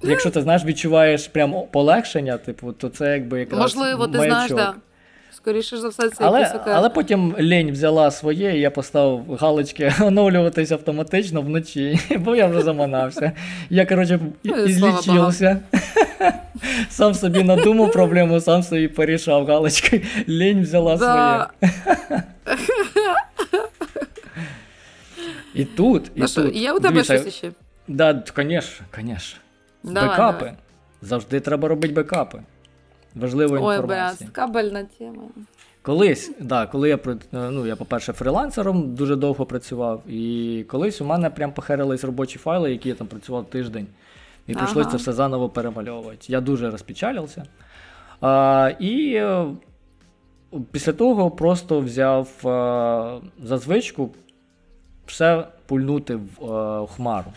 Якщо ти знаєш, відчуваєш прям полегшення, типу, то це якби якраз. Можливо, ти знаєш, так. Скоріше за все, це але, ОКР. Але потім лінь взяла своє, і я поставив галочки оновлюватись автоматично вночі, бо я вже заманався. Я, коротше, і злічився. Сам собі надумав проблему, сам собі порішав галочкою. Лінь взяла своє. І тут, і тут. Є у тебе щось ще? Да, звісно, звісно. Бекапи. Завжди треба робити бекапи. Важлива інформація. Ой, кабельна тема. Колись, да, коли я ну, я, по-перше, фрилансером дуже довго працював, і колись у мене прям похерились робочі файли, які я там працював тиждень. І ага. прийшлося це все заново перемальовувати. Я дуже розпечалився. А, І е, після того просто взяв а, е, за звичку все пульнути в, а, е, хмару.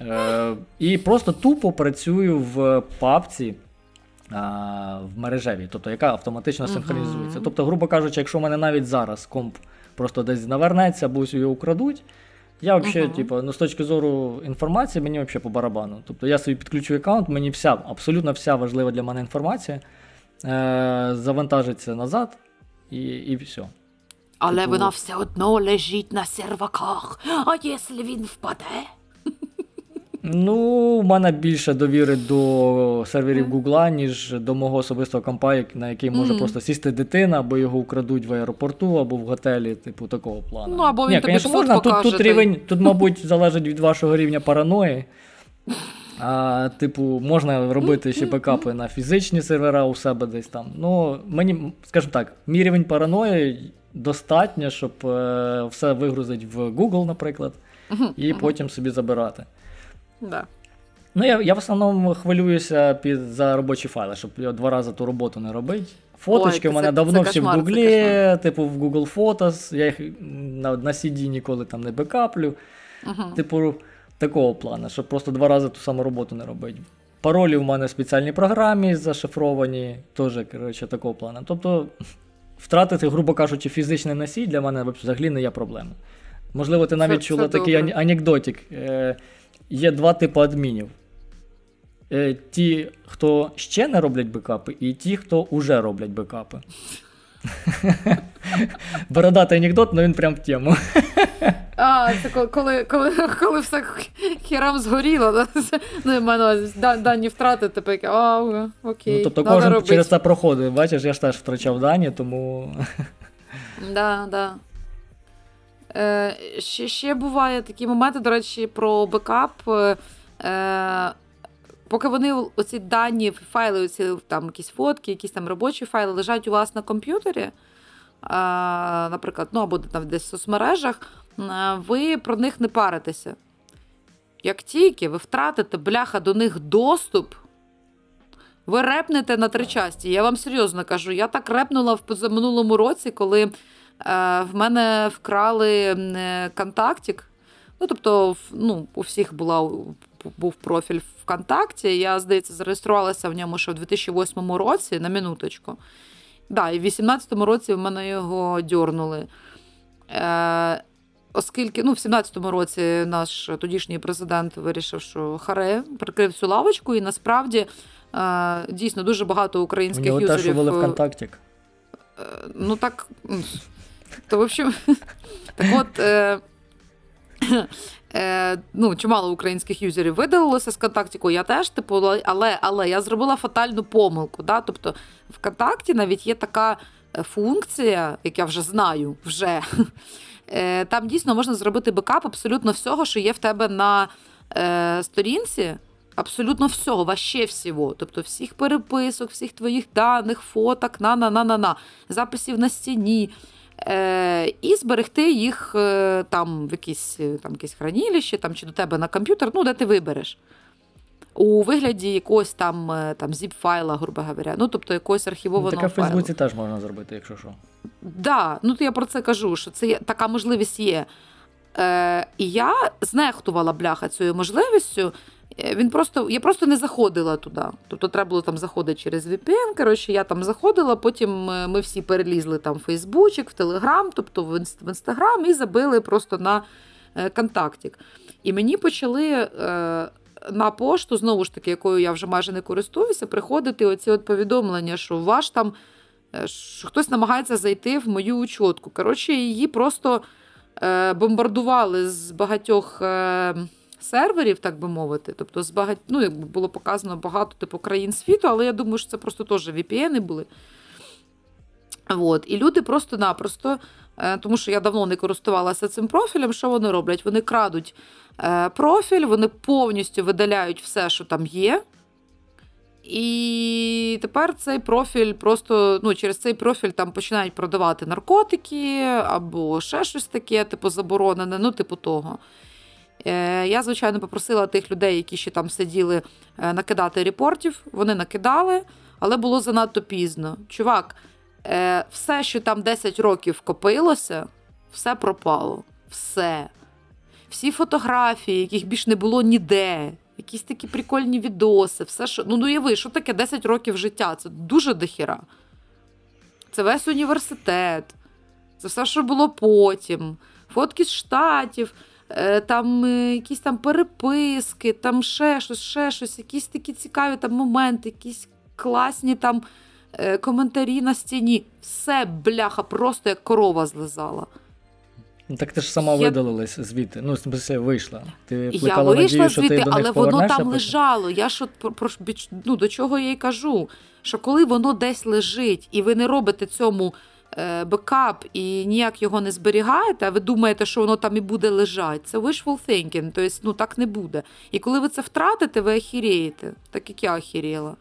Е, І просто тупо працюю в папці. В мережевій, тобто яка автоматично синхронізується. Uh-huh. Тобто, грубо кажучи, якщо в мене навіть зараз комп просто десь навернеться, або його украдуть, я взагалі, uh-huh. типу, ну, з точки зору інформації, мені взагалі по барабану. Тобто я собі підключу аккаунт, мені вся, абсолютно вся важлива для мене інформація е- завантажиться назад і і все. Але типу... вона все одно лежить на серваках. А якщо він впаде? Ну, у мене більше довіри до серверів Гугла, ніж до мого особистого компа, на який може mm. просто сісти дитина, або його украдуть в аеропорту, або в готелі, типу такого плану. Ну, або він Ні, тобі звісно, можна. Тут, тут рівень, тут, мабуть, залежить від вашого рівня параної. А, Типу, можна робити ще бекапи на фізичні сервера у себе десь там. Ну, мені, скажімо так, мій рівень параної достатньо, щоб е, все вигрузити в Google, наприклад, і потім собі забирати. Да. Ну, я я в основному хвилююся під, за робочі файли, щоб я два рази ту роботу не робити. Фоточки Ой, у мене це, давно це всі в Гуглі, типу в Google Photos, я їх на на CD ніколи там не бекаплю. uh Типу, такого плану, щоб просто два рази ту саму роботу не робити. Паролі у мене в спеціальній програмі зашифровані, теж, коротше, такого плану. Тобто, втратити, грубо кажучи, фізичний носій для мене взагалі не є проблемою. Можливо, ти навіть це, чула це такий добре. анекдотик. Є два типи адмінів. Е, Ті, хто ще не роблять бекапи, і ті, хто вже роблять бекапи. Бородатий анекдот, але він прям в тему. А, це коли, коли, коли, все херам згоріло, да? Ну, я маю на увазі, дані втратити, таке, а, окей, Ну, тобто кожен робити. через це проходить. Бачиш, я ж теж втрачав дані, тому. Да, да. Е, ще, ще буває такі моменти, до речі, про бекап. Е, поки вони оці дані, файли, оці, там якісь фотки, якісь там робочі файли лежать у вас на комп'ютері, е, наприклад, ну або там десь в соцмережах, е, ви про них не паритеся. Як тільки ви втратите бляха до них доступ, ви репнете на три часті. Я вам серйозно кажу, я так репнула в позаминулому році, коли е, в мене вкрали е, контактик. Ну, тобто, ну, у всіх була, був профіль ВКонтакті. Я, здається, зареєструвалася в ньому ще в 2008 році на минуточку. Да, і в 2018 році в мене його дьорнули. Е, оскільки ну, в 17-му році наш тодішній президент вирішив, що харе прикрив цю лавочку, і насправді е, дійсно дуже багато українських теж юзерів. ввели е, ВКонтакті. Е, Ну так. То, в общем, так от. Е, е, ну, чимало українських юзерів видалилося з контактіку. Я теж, типу, але, але я зробила фатальну помилку. Да? Тобто в контакті навіть є така е, функція, як я вже знаю, вже. Е, Там дійсно можна зробити бекап абсолютно всього, що є в тебе на е, сторінці. Абсолютно всього, ваще всього. Тобто всіх переписок, всіх твоїх даних, фоток, на-на-на-на-на, записів на стіні. Е, і зберегти їх е, там в якісь, е, там, якесь хранилище там, чи до тебе на комп'ютер, ну, де ти вибереш. У вигляді якогось там, там zip-файла, грубо говоря, ну, тобто якогось Ну, архівованого таке в. Фейсбуці теж можна зробити, якщо що. Да, ну то я про це кажу, що це є, така можливість є. Е, і я знехтувала бляха цією можливістю. Е, Він просто, я просто не заходила туди. Тобто треба було там заходити через VPN. Коротше, я там заходила, потім е, ми всі перелізли там в Фейсбучик, в Телеграм, тобто в Інстаграм, і забили просто на е, контактик. І мені почали на пошту, знову ж таки, якою я вже майже не користуюся, приходити оці от повідомлення, що ваш там що хтось намагається зайти в мою учотку. Коротше, її просто е, бомбардували з багатьох е, серверів, так би мовити. Тобто, з багать... ну, якби було показано багато типу, країн світу, але я думаю, що це просто теж VPN були. От. І люди просто-напросто, е, тому що я давно не користувалася цим профілем, що вони роблять? Вони крадуть е, профіль, вони повністю видаляють все, що там є. І тепер цей профіль просто ну, через цей профіль там починають продавати наркотики або ще щось таке, типу заборонене, ну, типу того. Е, Я, звичайно, попросила тих людей, які ще там сиділи, е, накидати репортів. Вони накидали, але було занадто пізно. Чувак, е, все, що там 10 років копилося, все пропало. Все. Всі фотографії, яких більш не було ніде. Якісь такі прикольні відоси, все, що. Ну, ну уяви, що таке 10 років життя? Це дуже дохіра. Це весь університет, це все, що було потім. Фотки з штатів, там е, якісь там переписки, там ще щось, ще щось, якісь такі цікаві там моменти, якісь класні там е, коментарі на стіні. Все, бляха, просто як корова злизала. Ну, так ти ж сама Я- видалилась звідти. Ну, вийшла. Ти Я вийшла надію, що звідти, ти до але воно там потім? лежало. Я ж от про, про ну, до чого я й кажу, що коли воно десь лежить, і ви не робите цьому е, бекап і ніяк його не зберігаєте, а ви думаєте, що воно там і буде лежати, це wishful thinking, тобто ну, так не буде. І коли ви це втратите, ви охірієте, так як я охіріла.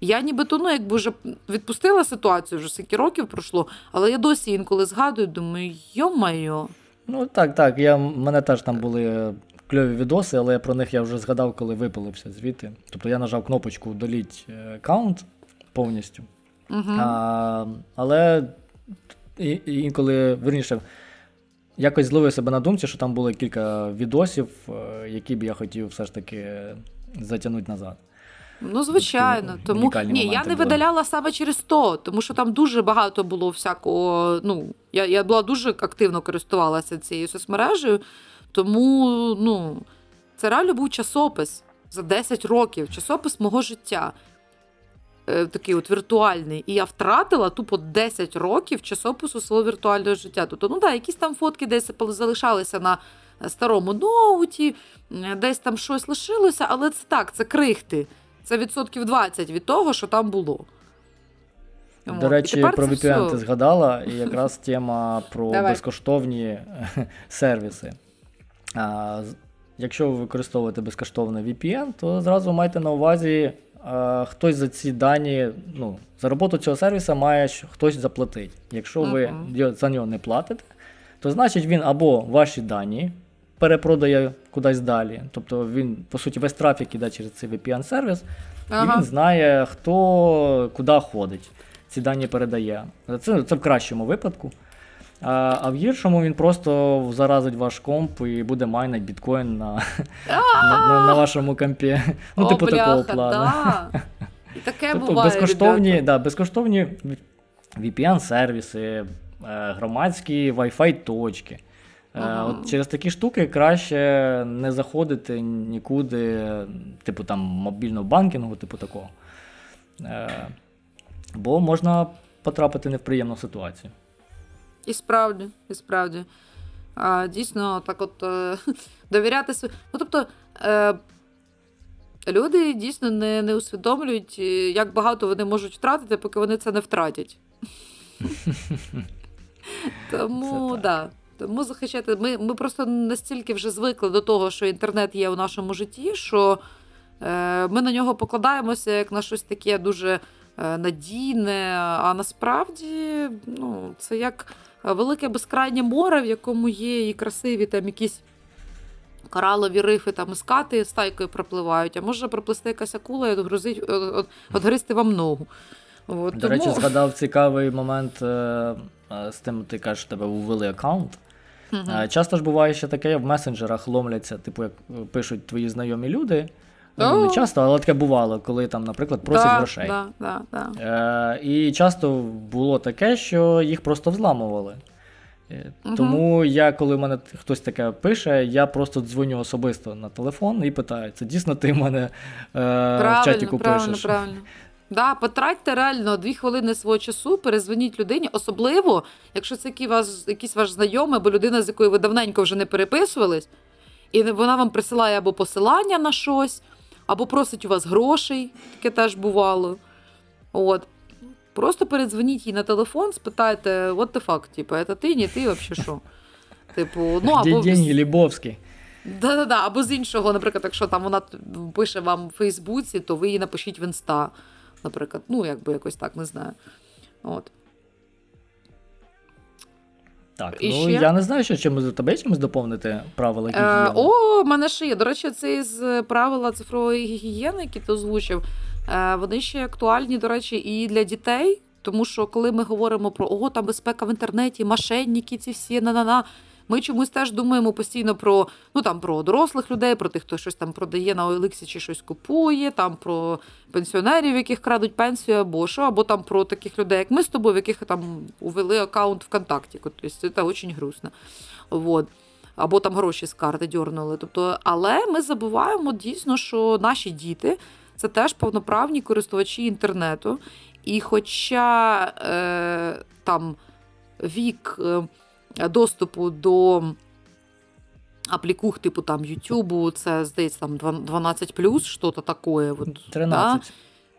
Я нібито ну, якби вже відпустила ситуацію, вже скільки років пройшло, але я досі інколи згадую, думаю, йо-майо. Ну так, так. Я, мене теж там були кльові відоси, але про них я вже згадав, коли випилився звідти. Тобто я нажав кнопочку Доліть аккаунт повністю. Угу. А, Але інколи, верніше, якось зловив себе на думці, що там було кілька відосів, е, які б я хотів все ж таки затягнути назад. Ну, звичайно. Такі Тому ні, я не були. видаляла саме через то, тому що там дуже багато було всякого. Ну, я, я була дуже активно користувалася цією соцмережею, тому ну, це реально був часопис за 10 років, часопис мого життя. Е, Такий от віртуальний. І я втратила тупо 10 років часопису свого віртуального життя. Тобто, ну да, якісь там фотки десь залишалися на старому ноуті, десь там щось лишилося, але це так, це крихти. Це відсотків 20 від того, що там було. До І речі, про VPN ти згадала, і якраз тема про Давай. безкоштовні сервіси. А, якщо ви використовуєте безкоштовний VPN, то зразу майте на увазі, хтось за ці дані, ну, за роботу цього сервіса має хтось заплатить. Якщо ви йо- за нього не платите, то значить він або ваші дані перепродає кудись далі. Тобто він, по суті, весь трафік іде через цей VPN-сервіс, і він знає, хто куди ходить. Ці дані передає. Це, це в кращому випадку. А, а в гіршому він просто заразить ваш комп і буде майнити біткоін на, на, на, на вашому компі. Ну, О, типу такого плану. Да. І таке Тобто буває. безкоштовні, да, безкоштовні VPN-сервіси, е, громадські Wi-Fi точки. Е, Ага. От через такі штуки краще не заходити нікуди, типу там мобільного банкінгу, типу такого. Е, Бо можна потрапити не в неприємну ситуацію. І справді, і справді. А, дійсно, так от е, довіряти свої. Ну, тобто, е, люди дійсно не, не усвідомлюють, е, як багато вони можуть втратити, поки вони це не втратять. Тому, да. Тому захищати. Ми, ми просто настільки вже звикли до того, що інтернет є у нашому житті, що е, ми на нього покладаємося як на щось таке дуже е, надійне. А насправді ну, це як велике безкрайнє море, в якому є і красиві там якісь. Коралові рифи там і скати стайкою пропливають, а може проплисти якась акула і отгрузить, от, от, вам ногу. От, До речі, згадав цікавий момент е, е, з тим, ти кажеш, тебе ввели аккаунт. Е, Часто ж буває ще таке, в месенджерах ломляться, типу, як е, пишуть твої знайомі люди. Ну, не часто, але таке бувало, коли там, наприклад, просять да, грошей. Да, да, да. Е, і часто було таке, що їх просто взламували. Мгм. Тому я, коли в мене хтось таке пише, я просто дзвоню особисто на телефон і питаю: це дійсно ти в мене е, в Правильно, чатіку правильно, пишеш? правильно. Да, потратьте реально дві хвилини свого часу, перезвоніть людині, особливо, якщо це який вас, якийсь ваш знайомий або людина, з якою ви давненько вже не переписувались, і вона вам присилає або посилання на щось, або просить у вас грошей, таке теж бувало. От. Просто передзвоніть їй на телефон, спитайте, what the fuck, типу, це ти, не ти, взагалі що? Типу, ну або деньги, Лібовський. Да-да-да, або з іншого, наприклад, якщо там вона пише вам в Фейсбуці, то ви її напишіть в інста, наприклад. Ну, якби якось так, не знаю. От. Так, І ну ще? я не знаю, що чимось тебе є чимось доповнити правила Е, о, в мене ще є. До речі, це із правила цифрової гігієни, які ти озвучив. Е, вони ще актуальні, до речі, і для дітей. Тому що коли ми говоримо про ого, там безпека в інтернеті, мошенники, ці всі на-на-на. Ми чомусь теж думаємо постійно про ну там про дорослих людей, про тих, хто щось там продає на OLX чи щось купує, там про пенсіонерів, яких крадуть пенсію, або що, або там про таких людей, як ми з тобою, в яких там увели аккаунт ВКонтакті. Тобто це дуже грустно. Вот. Або там гроші з карти дьорнули. Тобто, але ми забуваємо дійсно, що наші діти це теж повноправні користувачі інтернету. І хоча е, там вік е, доступу до аплікух, типу там Ютубу, це здається там 12 що-то таке. От, 13.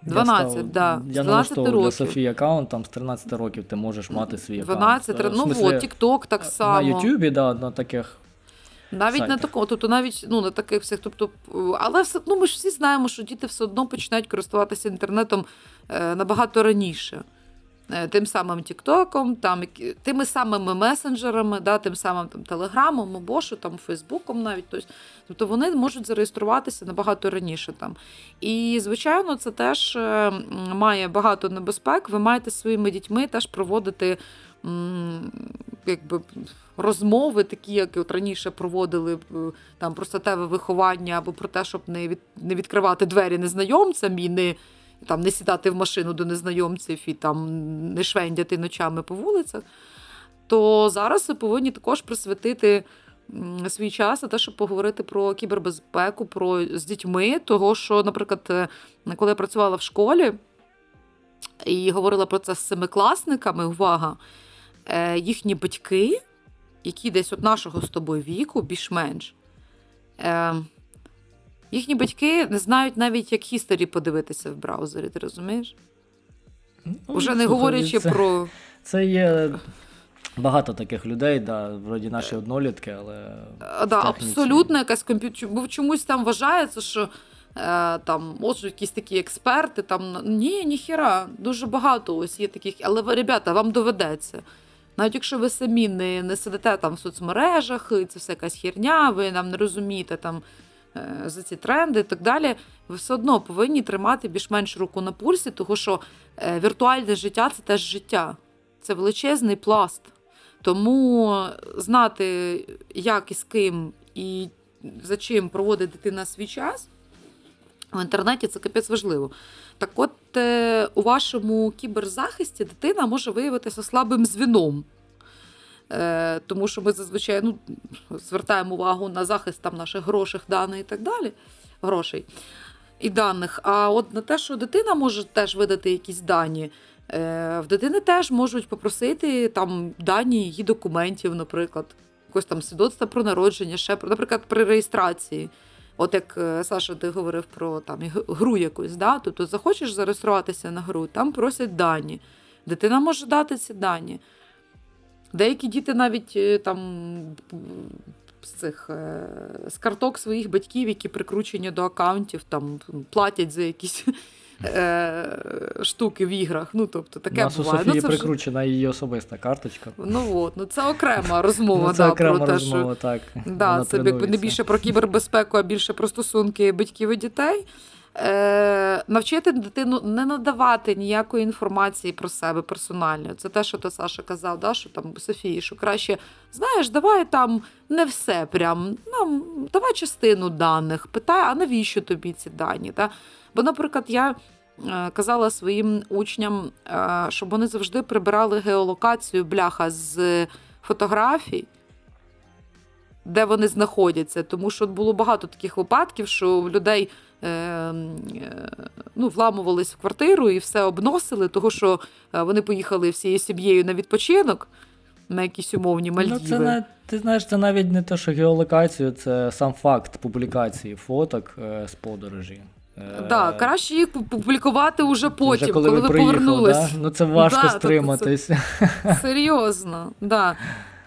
Я 12, став- да, Я 12 налаштовував для. Софії аккаунт, там з 13 років ти можеш мати свій аккаунт. 12, Е, ну от, TikTok так само. На Ютубі, да, на таких. Навіть сайтах. не такого, тобто навіть ну, на таких всіх. Тобто, але все ну, ми ж всі знаємо, що діти все одно починають користуватися інтернетом е, набагато раніше. Е, тим самим Тіктоком, там, тими самими месенджерами, да, тим самим там, Телеграмом, Бошу, там, Фейсбуком навіть. Тобто, тобто вони можуть зареєструватися набагато раніше. Там. І, звичайно, це теж е, має багато небезпек. Ви маєте своїми дітьми теж проводити якби, розмови, такі, як от раніше проводили е, там, про статеве виховання або про те, щоб не від, не відкривати двері незнайомцям і не там не сідати в машину до незнайомців і там не швендяти ночами по вулицях, то зараз ви повинні також присвятити свій час на те, щоб поговорити про кібербезпеку, про з дітьми. Того, що, наприклад, е, коли я працювала в школі і говорила про це з семикласниками, увага, е, їхні батьки, які десь от нашого з тобою віку, більш-менш. Їхні батьки не знають навіть, як хісторі подивитися в браузері, ти розумієш? Ну, Уже не говорячи це, про. Це є багато таких людей, да, вроді наші однолітки, але. Да, Абсолютно якась комп'ютер. Бо чомусь там вважається, що е, там можуть якісь такі експерти. там, Ні, ніхіра, дуже багато ось є таких. Але, ребята, вам доведеться. Навіть якщо ви самі не не сидите там в соцмережах, і це все якась херня, ви нам не розумієте там. Е, за ці тренди і так далі, ви все одно повинні тримати більш-менш руку на пульсі, тому що е, віртуальне життя це теж життя, це величезний пласт. Тому знати, як і з ким і за чим проводить дитина свій час в інтернеті це капець важливо. Так от е, у вашому кіберзахисті дитина може виявитися слабим звіном. Е, тому що ми зазвичай ну, звертаємо увагу на захист там наших грошей, даних і так далі. Грошей і даних. А от на те, що дитина може теж видати якісь дані. Е, в дитини теж можуть попросити там дані її документів, наприклад, якось там свідоцтва про народження, ще про, наприклад, при реєстрації. От як е, Саша, ти говорив про там гру якусь, да? тобто захочеш зареєструватися на гру, там просять дані. Дитина може дати ці дані. Деякі діти навіть е, там з цих е, з карток своїх батьків, які прикручені до аккаунтів, там платять за якісь е, штуки в іграх. Ну, тобто, таке Нас буває. у Софії ну, це прикручена вже... її особиста карточка. Ну от, ну це окрема розмова. ну, це да, окрема про розмова, те, так. Да, це якби не більше про кібербезпеку, а більше про стосунки батьків і дітей. Е, Навчити дитину не надавати ніякої інформації про себе персонально. Це те, що то Саша казав, да, що там Софії, що краще знаєш, давай там не все прям, нам давай частину даних, питай, а навіщо тобі ці дані? Да? Бо, наприклад, я е, казала своїм учням, е, щоб вони завжди прибирали геолокацію бляха з фотографій де вони знаходяться. Тому що було багато таких випадків, що в людей е, е, ну, вламувались в квартиру і все обносили, тому що е, вони поїхали всією сім'єю на відпочинок. На якісь умовні Мальдіви. Ну, це не, Ти знаєш, це навіть не те, що геолокацію, це сам факт публікації фоток е, з подорожі. Так, да, краще їх публікувати уже потім, вже коли, коли ви, ви повернулись. Да? Ну це важко да, стриматись. Це, серйозно, да.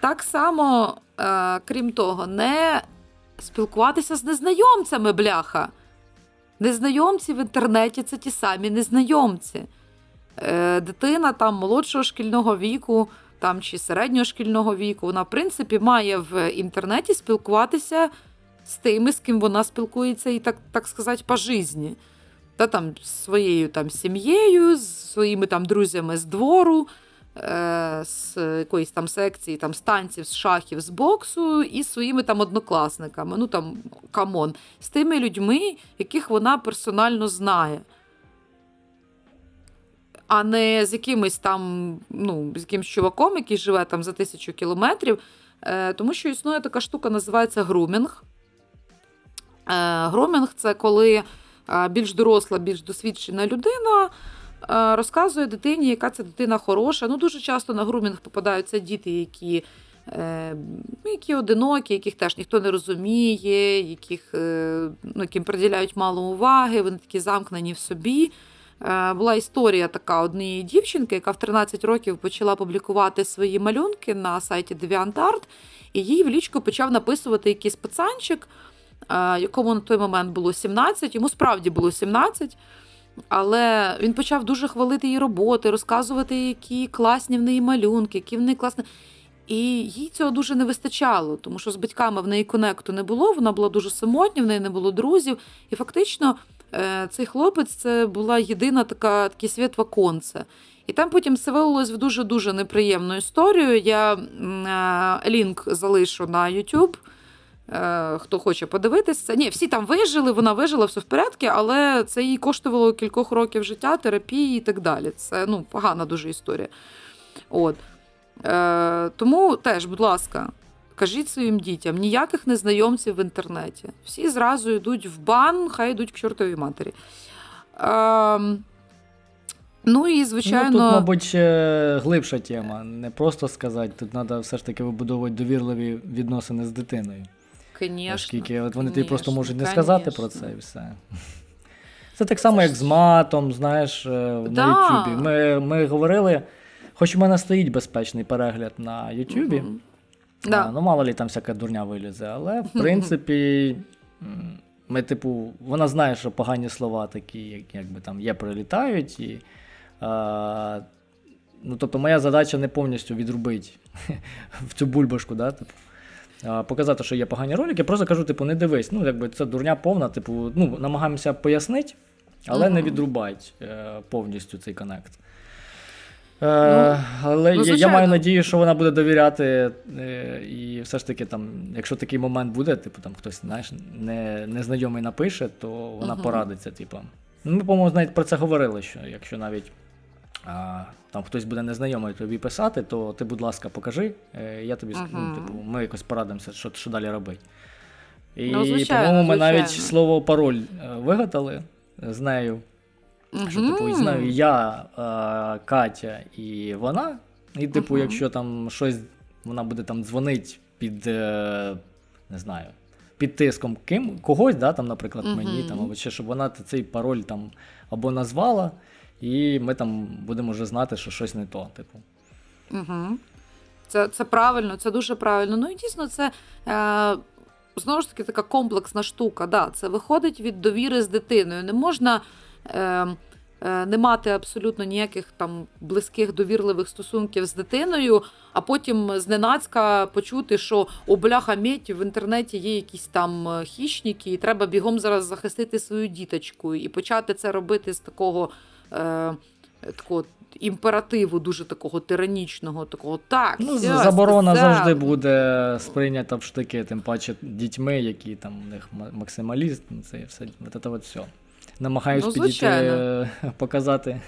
Так само, е, крім того, не спілкуватися з незнайомцями, бляха. Незнайомці в інтернеті це ті самі незнайомці. Е, Дитина там молодшого шкільного віку там, чи середнього шкільного віку, вона, в принципі, має в інтернеті спілкуватися з тими, з ким вона спілкується, і так так сказати, по житті. Та там своєю там сім'єю, з своїми там друзями з двору. Е, з якоїсь там секції, там з танців, з шахів, з боксу і своїми там однокласниками. Ну там come on, з тими людьми, яких вона персонально знає. А не з якимось там, ну, з якимось чуваком, який живе там за тисячу кілометрів. Е, Тому що існує така штука, називається грумінг. Е, Грумінг це коли е, більш доросла, більш досвідчена людина розказує дитині, яка ця дитина хороша. Ну, Дуже часто на грумінг попадаються діти, які е, ну, які одинокі, яких теж ніхто не розуміє, яких, е, ну, яким приділяють мало уваги, вони такі замкнені в собі. Е, була історія така однієї дівчинки, яка в 13 років почала публікувати свої малюнки на сайті DeviantArt, і їй в лічку почав написувати якийсь пацанчик, е, якому на той момент було 17, йому справді було 17. Але він почав дуже хвалити її роботи, розказувати, які класні в неї малюнки, які в неї класні. І їй цього дуже не вистачало, тому що з батьками в неї конекту не було, вона була дуже самотня, в неї не було друзів. І фактично е, цей хлопець це була єдина така такий світ ваконце. І там потім все вилилось в дуже-дуже неприємну історію. Я е, лінк залишу на YouTube. Е, хто хоче подивитися. Ні, всі там вижили, вона вижила, все в порядку, але це їй коштувало кількох років життя, терапії і так далі. Це ну, погана дуже історія. От. Е, Тому теж, будь ласка, кажіть своїм дітям, ніяких незнайомців в інтернеті. Всі зразу йдуть в бан, хай йдуть к чортовій матері. Е, Ну і звичайно. Ну, Тут, мабуть, глибша тема. Не просто сказати, тут треба все ж таки вибудовувати довірливі відносини з дитиною. Конечно, Оскільки от вони тобі просто можуть не сказати про це і все. Це так само, як з матом, знаєш, е, да. на Ютубі. Ми ми говорили, хоч у мене стоїть безпечний перегляд на Ютубі. Угу. Да. Ну, мало ли там всяка дурня вилізе, але в принципі. Ми, типу, вона знає, що погані слова такі, як, якби там є, прилітають. І, а, ну, Тобто, моя задача не повністю відрубити в цю бульбашку, да, типу, показати, що є погані ролики. просто кажу, типу, не дивись. Ну, якби це дурня повна, типу, ну, намагаємося пояснити, але uh-huh. не відрубати е, повністю цей connect. Ну, е, але ну, я маю надію, що вона буде довіряти, е, і все ж таки, там, якщо такий момент буде, типу там хтось знаєш, не, незнайомий напише, то вона uh-huh. порадиться. Типу. Ну, Ми, по-моєму, навіть про це говорили, що якщо навіть а, там хтось буде незнайомий тобі писати, то ти, будь ласка, покажи, е, я тобі скажу, uh-huh. типу, ми якось порадимося, що що далі робити. І, ну, звичайно, по-моєму, ми навіть слово пароль вигадали з нею. Mm-hmm. Що, типу, знаю я, е, Катя і вона. І, типу, uh-huh. якщо там щось вона буде там дзвонить під е, не знаю, під тиском ким, когось, да, там, наприклад, uh-huh. мені, там, або ще, щоб вона цей пароль там або назвала, і ми там будемо вже знати, що щось не то. типу. Угу. Це це правильно, це дуже правильно. Ну і дійсно, це е, знову ж таки така комплексна штука. Да, Це виходить від довіри з дитиною. Не можна. Е, Е, не мати абсолютно ніяких там близьких довірливих стосунків з дитиною, а потім зненацька почути, що о бляха мєть в інтернеті є якісь там е, хищники, і треба бігом зараз захистити свою діточку і почати це робити з такого. Е, такого Імперативу дуже такого тиранічного, такого так. Ну, все, Заборона це... завжди буде сприйнята в штики, тим паче дітьми, які там у них максималіст, це все. Це все намагаюсь ну, підійти е, показати,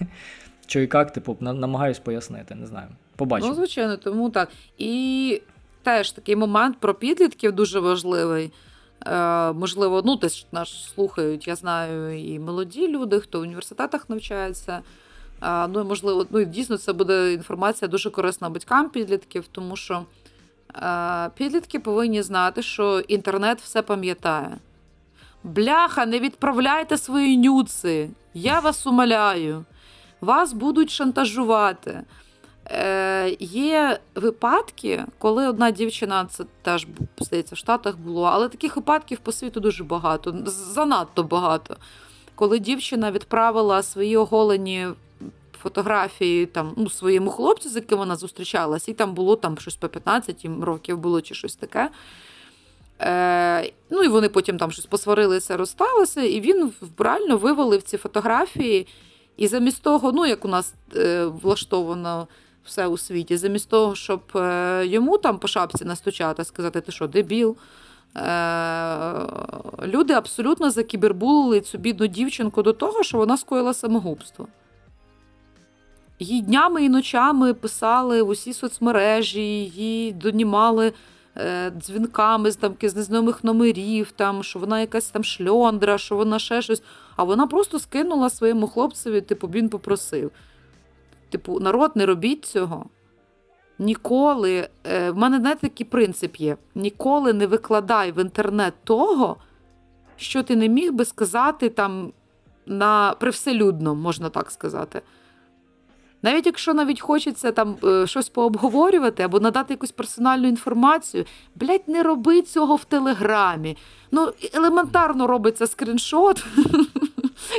що і як, типу, намагаюсь пояснити, не знаю. Побачимо. Ну, звичайно, тому так. І теж такий момент про підлітків дуже важливий. Е, Можливо, ну, теж нас слухають, я знаю, і молоді люди, хто в університетах навчається. Е, ну, можливо, ну, дійсно, це буде інформація дуже корисна батькам підлітків, тому що е, підлітки повинні знати, що інтернет все пам'ятає. Бляха, не відправляйте свої нюци. Я вас умоляю. Вас будуть шантажувати. Е, Є випадки, коли одна дівчина, це теж здається, в Штатах було, але таких випадків по світу дуже багато, занадто багато. Коли дівчина відправила свої оголені фотографії там, ну, своєму хлопцю, з яким вона зустрічалася, і там було там щось по 15 років було чи щось таке. Е, Ну і вони потім там щось посварилися, розсталися, і він вбрально вивалив ці фотографії. І замість того, ну як у нас е, влаштовано все у світі, замість того, щоб е, йому там по шапці настучати, сказати, ти що, дебіл. Е, Люди абсолютно закібербулили цю бідну дівчинку до того, що вона скоїла самогубство. Їй днями і ночами писали в усі соцмережі, її донімали. Е, дзвінками з там з незнайомих номерів, там, що вона якась там шльондра, що вона ще щось. А вона просто скинула своєму хлопцеві, типу, він попросив. Типу, народ, не робіть цього. Ніколи, е, в мене знаєте, такий принцип є: ніколи не викладай в інтернет того, що ти не міг би сказати там на привселюдно, можна так сказати. Навіть якщо навіть хочеться там е, щось пообговорювати або надати якусь персональну інформацію, блядь, не роби цього в Телеграмі. Ну, елементарно робиться скріншот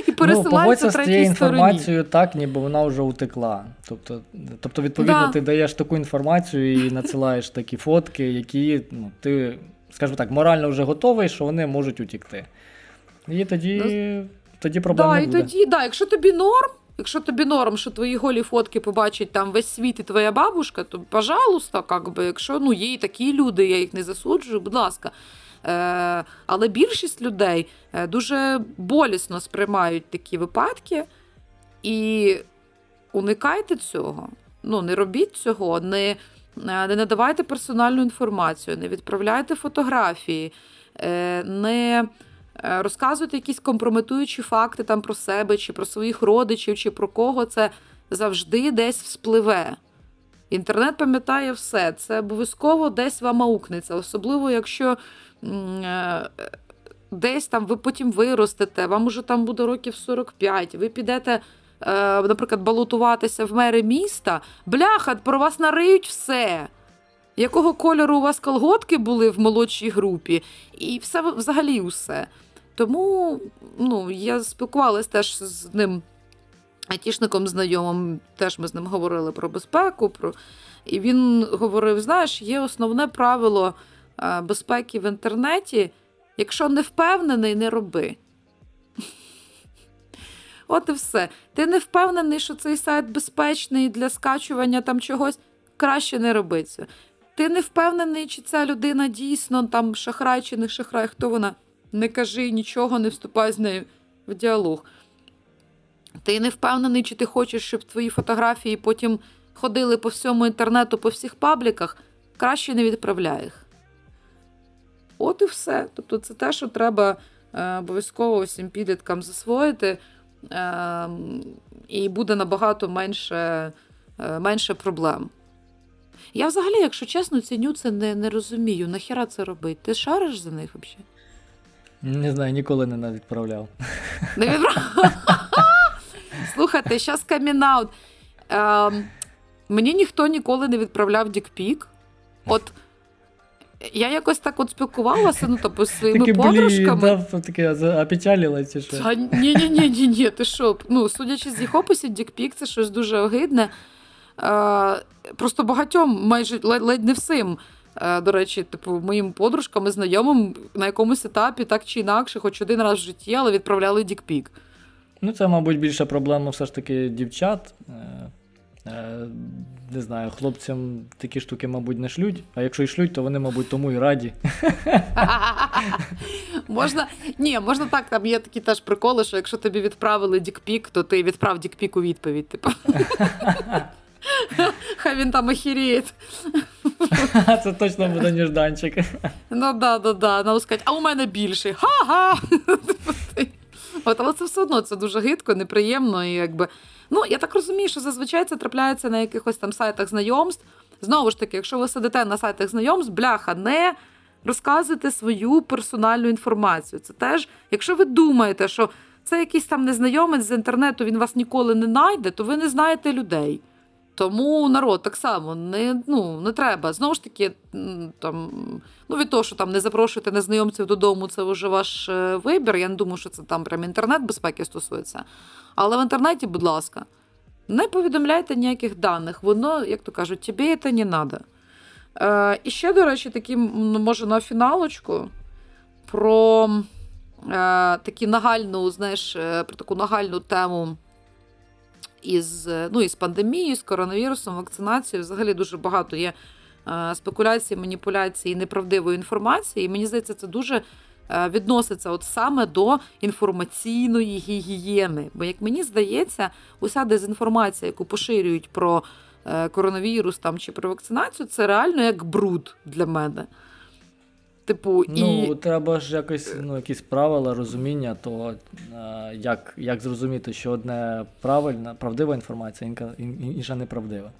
і пересилається ну, цією інформацією так, ніби вона вже утекла. Тобто, тобто відповідно, да. ти даєш таку інформацію і надсилаєш такі фотки, які ну, ти, скажімо так, морально вже готовий, що вони можуть утікти. І тоді, ну, тоді проблем да, буде. І тоді, да, Якщо тобі норм, Якщо тобі норм, що твої голі фотки побачить там весь світ і твоя бабушка, то пожалуйста, как би, якщо ну, є і такі люди, я їх не засуджую, будь ласка. Е, Але більшість людей е, дуже болісно сприймають такі випадки і уникайте цього. Ну, Не робіть цього, не, е, не надавайте персональну інформацію, не відправляйте фотографії, не. Е, розказуєте якісь компрометуючі факти там про себе, чи про своїх родичів, чи про кого це завжди десь вспливе. Інтернет пам'ятає все, це обов'язково десь вам аукнеться, особливо, якщо десь там ви потім виростете, вам уже там буде років 45, ви підете, е, наприклад, балотуватися в мери міста, бляха, про вас нариють все. Якого кольору у вас колготки були в молодшій групі, і все взагалі усе. Тому ну, я спілкувалася теж з ним айтішником знайомим, теж ми з ним говорили про безпеку. Про... І він говорив: знаєш, є основне правило е, безпеки в інтернеті. Якщо не впевнений, не роби. От і все. Ти не впевнений, що цей сайт безпечний для скачування там чогось, краще не роби це. Ти не впевнений, чи ця людина дійсно там шахрай чи не шахрай, хто вона не кажи нічого, не вступай з нею в діалог. Ти не впевнений, чи ти хочеш, щоб твої фотографії потім ходили по всьому інтернету, по всіх пабліках, краще не відправляй їх. От і все. Тобто, це те, що треба е, обов'язково всім підліткам засвоїти, е, і буде набагато менше е, менше проблем. Я взагалі, якщо чесно, ціню це не не розумію. Нахіра це робить? Ти шариш за них взагалі? Не знаю, ніколи не відправляв. Не відправляв? Слухайте, зараз камінаут. Ем, мені ніхто ніколи не відправляв дікпік. От я якось так от спілкувалася, ну тобто з своїми такі, подружками. Да, таке опечалилася, що. Ні-ні, ні, ні, ти що? Ну, судячи з їх описів, дікпік це щось дуже огидне. Е, Просто багатьом, майже ледь, ледь не всім. Е, до речі, типу, моїм подружкам і знайомим на якомусь етапі, так чи інакше, хоч один раз в житті, але відправляли дікпік. Ну, це, мабуть, більша проблема все ж таки дівчат. Е, не знаю, хлопцям такі штуки, мабуть, не шлють, а якщо й шлють, то вони, мабуть, тому і раді. Можна ні, можна так, там є такі теж приколи, що якщо тобі відправили дікпік, то ти відправ дікпік у відповідь. Типу. Хай він там охеріє. Це точно буде ніжданчик. Ну да, да, да. Надо сказати, а у мене більший. Ха-ха! От, Але це все одно це дуже гидко, неприємно. і якби... Ну, Я так розумію, що зазвичай це трапляється на якихось там сайтах знайомств. Знову ж таки, якщо ви сидите на сайтах знайомств, бляха, не розказуйте свою персональну інформацію. Це теж, якщо ви думаєте, що це якийсь там незнайомець з інтернету, він вас ніколи не знайде, то ви не знаєте людей. Тому народ так само не ну, не треба. Знову ж таки, там, ну від того, що там не запрошуєте незнайомців додому, це вже ваш е, вибір. Я не думаю, що це там прям інтернет безпеки стосується. Але в інтернеті, будь ласка, не повідомляйте ніяких даних. Воно, як то кажуть, тобі це не треба. Е, І ще, до речі, такі, може, на фіналочку про е, такі нагальну, знаєш, е, про таку нагальну тему із ну, із пандемією, з коронавірусом, вакцинацією. Взагалі дуже багато є е, спекуляцій, маніпуляцій, неправдивої інформації. І мені здається, це дуже е, відноситься от саме до інформаційної гігієни. Бо, як мені здається, уся дезінформація, яку поширюють про е, коронавірус там чи про вакцинацію, це реально як бруд для мене. Типу, Ну, і... треба ж якось ну, якісь правила, розуміння, то е, як як зрозуміти, що одне правильна, правдива інформація, інша неправдива.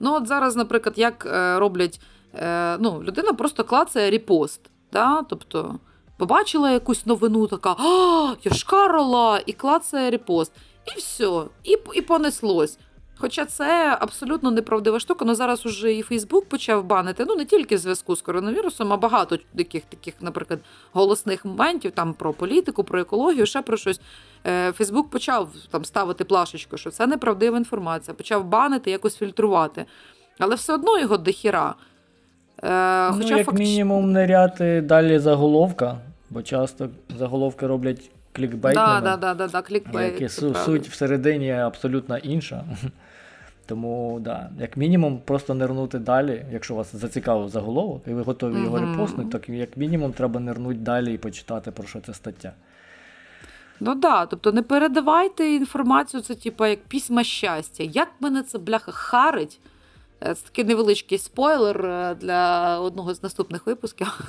Ну, от зараз, наприклад, як е, роблять, е, ну, людина просто клацає репост. Да? Тобто побачила якусь новину, така а, Йошкарола, і клацає репост. І все, і і понеслось. Хоча це абсолютно неправдива штука, але зараз уже і Фейсбук почав банити. Ну не тільки в зв'язку з коронавірусом, а багато таких, таких, наприклад, голосних моментів там про політику, про екологію, ще про щось. Е, Фейсбук почав там ставити плашечку, що це неправдива інформація, почав банити, якось фільтрувати. Але все одно його дохіра. Е, ну, Як факт... мінімум, не ряти далі заголовка, бо часто заголовки роблять клікбейтними. Да, да, да, да, клікбейт, які суть всередині абсолютно інша. Тому, да, як мінімум, просто нирнути далі, якщо вас зацікавив заголовок, і ви готові mm-hmm. його репостнути, то як мінімум треба нирнути далі і почитати, про що це стаття. Ну да, тобто не передавайте інформацію, це типа як письма щастя. Як мене це бляха харить? Е, це такий невеличкий спойлер е, для одного з наступних випусків.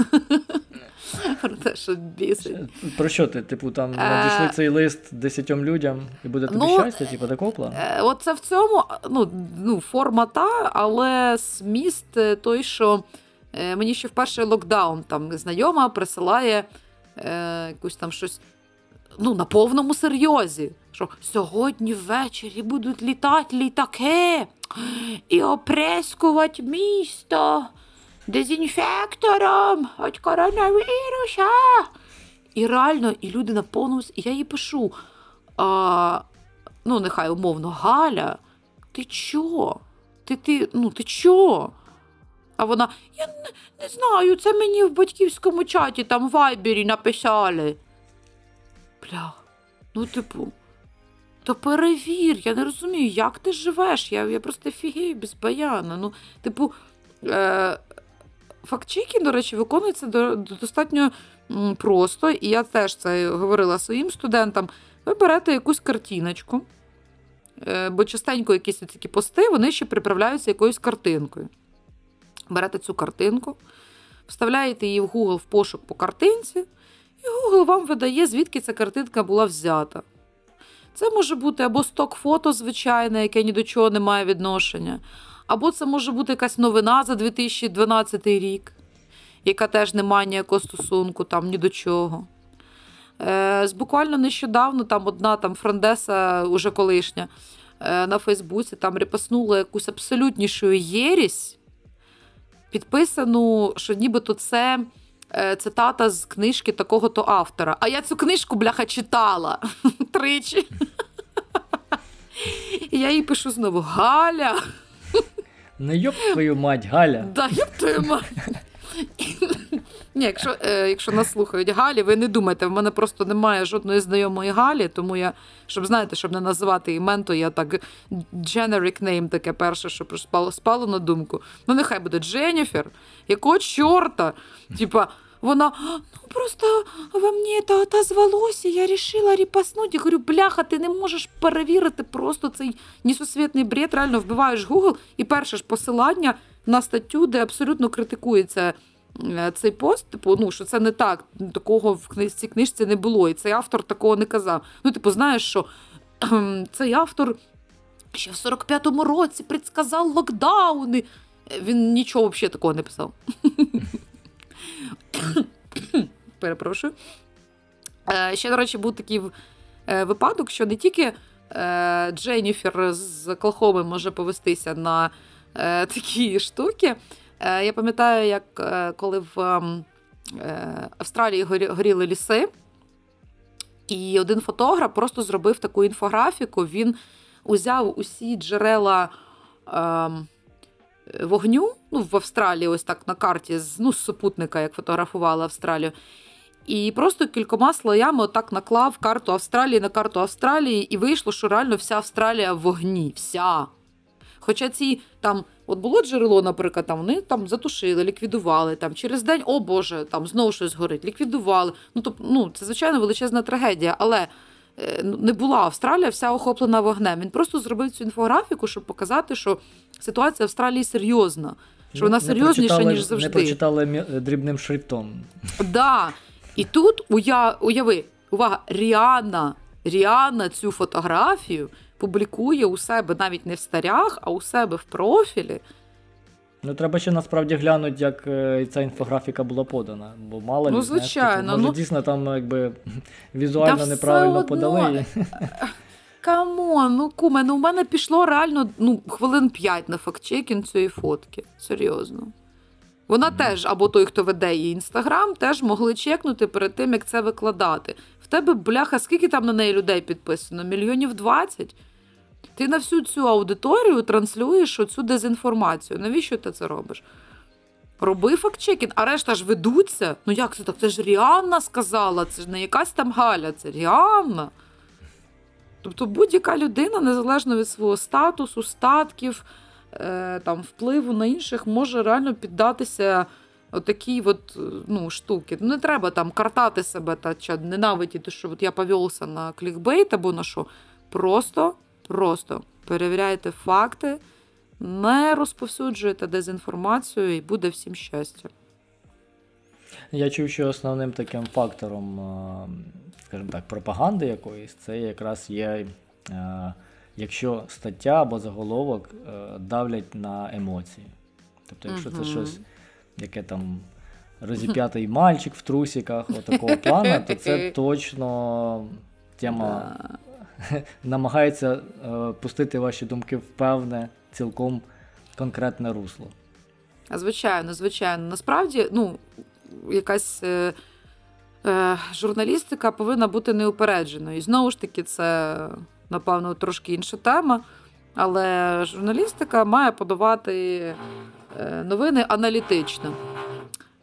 Про те, що бісить. Про що ти? Типу, там е, надійшли цей лист десятьом людям і буде тобі ну, щастя, типу такого плану? Оце в цьому ну, ну, форма та, але зміст той, що мені ще в перший локдаун там знайома присилає е, якусь там щось ну, на повному серйозі. Що сьогодні ввечері будуть літати літаки і опрескувати місто дезінфектором від коронавіруса. І реально, і люди на повному і я їй пишу. А, Ну, нехай умовно, Галя, ти чо? Ти ти, ну, ти чо? А вона, я не, не знаю, це мені в батьківському чаті там в вайбері написали. Бля, ну, типу, то перевір, я не розумію, як ти живеш. Я я просто фігію без баяна. Ну, типу, е, фактчекінг, до речі, виконується достатньо просто, і я теж це говорила своїм студентам. Ви берете якусь картиночку, е, бо частенько якісь такі пости, вони ще приправляються якоюсь картинкою. Берете цю картинку, вставляєте її в Google в пошук по картинці, і Google вам видає, звідки ця картинка була взята. Це може бути або сток фото, звичайне, яке ні до чого не має відношення, або це може бути якась новина за 2012 рік, яка теж не має ніякого стосунку там ні до чого. Е, Буквально нещодавно там одна там френдеса, уже колишня, е, на Фейсбуці там репаснула якусь абсолютнішу єрість, підписану, що нібито це. Е, цитата з книжки такого-то автора. А я цю книжку, бляха, читала тричі. І я їй пишу знову: Галя. Не йоп твою мать, Галя. Да, йоп твою мать. Ні, Якщо е, якщо нас слухають Галі, ви не думайте, в мене просто немає жодної знайомої Галі, тому я, щоб знаєте, щоб не називати імен, то я так generic name таке перше, що спало, спало на думку. Ну, нехай буде Дженніфер, якого чорта? Типа, вона ну просто во мені це отозвалося, я вирішила репостнути. Я говорю, бляха, ти не можеш перевірити просто цей несусвітний бред. Реально вбиваєш Google і перше ж посилання на статтю, де абсолютно критикується. Е, цей пост, типу, ну що це не так, такого в цій книжці не було, і цей автор такого не казав. Ну, типу, знаєш, що цей автор ще в 45-му році предсказав локдауни. Він нічого взагалі такого не писав. Перепрошую. Е, ще, до речі, був такий е, випадок, що не тільки Дженніфер з Оклахоми може повестися на такі штуки. Е, я пам'ятаю, як е, коли в ем, е, Австралії горіли ліси, і один фотограф просто зробив таку інфографіку. Він узяв усі джерела ем, вогню ну, в Австралії, ось так на карті, ну, з супутника, як фотографували Австралію. І просто кількома слоями отак наклав карту Австралії на карту Австралії, і вийшло, що реально вся Австралія в вогні. Вся. Хоча ці там, от було джерело, наприклад, там вони там затушили, ліквідували там через день, о Боже, там знову щось горить, ліквідували. Ну тобто, ну це звичайно величезна трагедія, але е, ну, не була Австралія вся охоплена вогнем. Він просто зробив цю інфографіку, щоб показати, що ситуація в Австралії серйозна, що вона серйозніша, ніж завжди. Не прочитали дрібним шрифтом. Да. І тут уя... уяви, увага, Ріана, Ріана цю фотографію публікує у себе навіть не в сторях, а у себе в профілі. Ну, треба ще насправді глянути, як е, ця інфографіка була подана. Бо мало Ну, знаєш, звичайно, типу, може ну- дійсно там якби візуально все неправильно одно. подали. Come on, ну come on, ну у мене пішло реально ну, хвилин 5 на фактчекінг цієї фотки. Серйозно. Вона Мгм. теж, або той, хто веде її інстаграм, теж могли check нути перед тим, як це викладати. В тебе, бляха, скільки там на неї людей підписано? Мільйонів 20? Ти на всю цю аудиторію транслюєш оцю дезінформацію. Навіщо ти це робиш? Роби фактчекінг, а решта ж ведуться. Ну як це так? Це ж Ріанна сказала, це ж не якась там Галя, це Ріанна. Тобто будь-яка людина, незалежно від свого статусу, статків, е, там, впливу на інших, може реально піддатися отакій от, ну, штуки. Ну, не треба там картати себе та чи ненавидіти, що от я повелся на клікбейт або на що. Просто, просто перевіряйте факти, не розповсюджуйте дезінформацію і буде всім щастя. Я чув, що основним таким фактором, е, скажімо так, пропаганди якоїсь, це якраз є, е, якщо стаття або заголовок е, давлять на емоції. Тобто, якщо це щось, яке там розіп'ятий мальчик в трусиках, отакого плану, то це точно тема. намагається е, пустити ваші думки в певне, цілком конкретне русло. Звичайно, звичайно. Насправді, ну, якась е, е, журналістика повинна бути неупередженою. І знову ж таки, це, напевно, трошки інша тема. Але журналістика має подавати новини аналітично.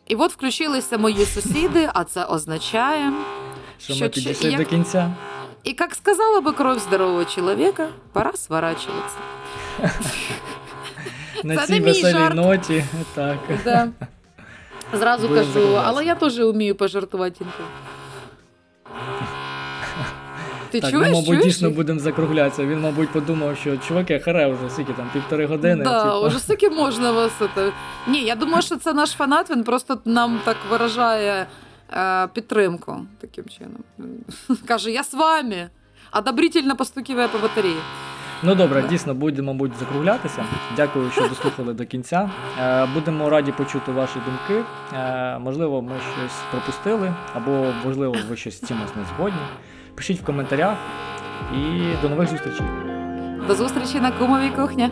І от включилися мої сусіди, а це означає. Що, Що ми чи- підійшли як- до кінця? И как сказала бы кровь здорового человека, пора сворачиваться. На цій веселій ноті. Так. Да. Зразу Будемо кажу, закруглятися. але я теж вмію пожартувати інколи. Ти так, чуєш? ми, мабуть, чуєш? дійсно будемо закруглятися. Він, мабуть, подумав, що чуваки, харе вже скільки там, півтори години. Да, типу. уже скільки можна вас це. Ні, я думаю, що це наш фанат, він просто нам так виражає підтримку таким чином. Каже, я з вами. Одобрительно постукиває по батареї. Ну добре, дійсно будемо, мабуть, закруглятися. Дякую, що дослухали до кінця. Е, Будемо раді почути ваші думки. Е, Можливо, ми щось пропустили, або можливо, ви щось з чимось не згодні. Пишіть в коментарях і до нових зустрічей. До зустрічі на кумовій кухні.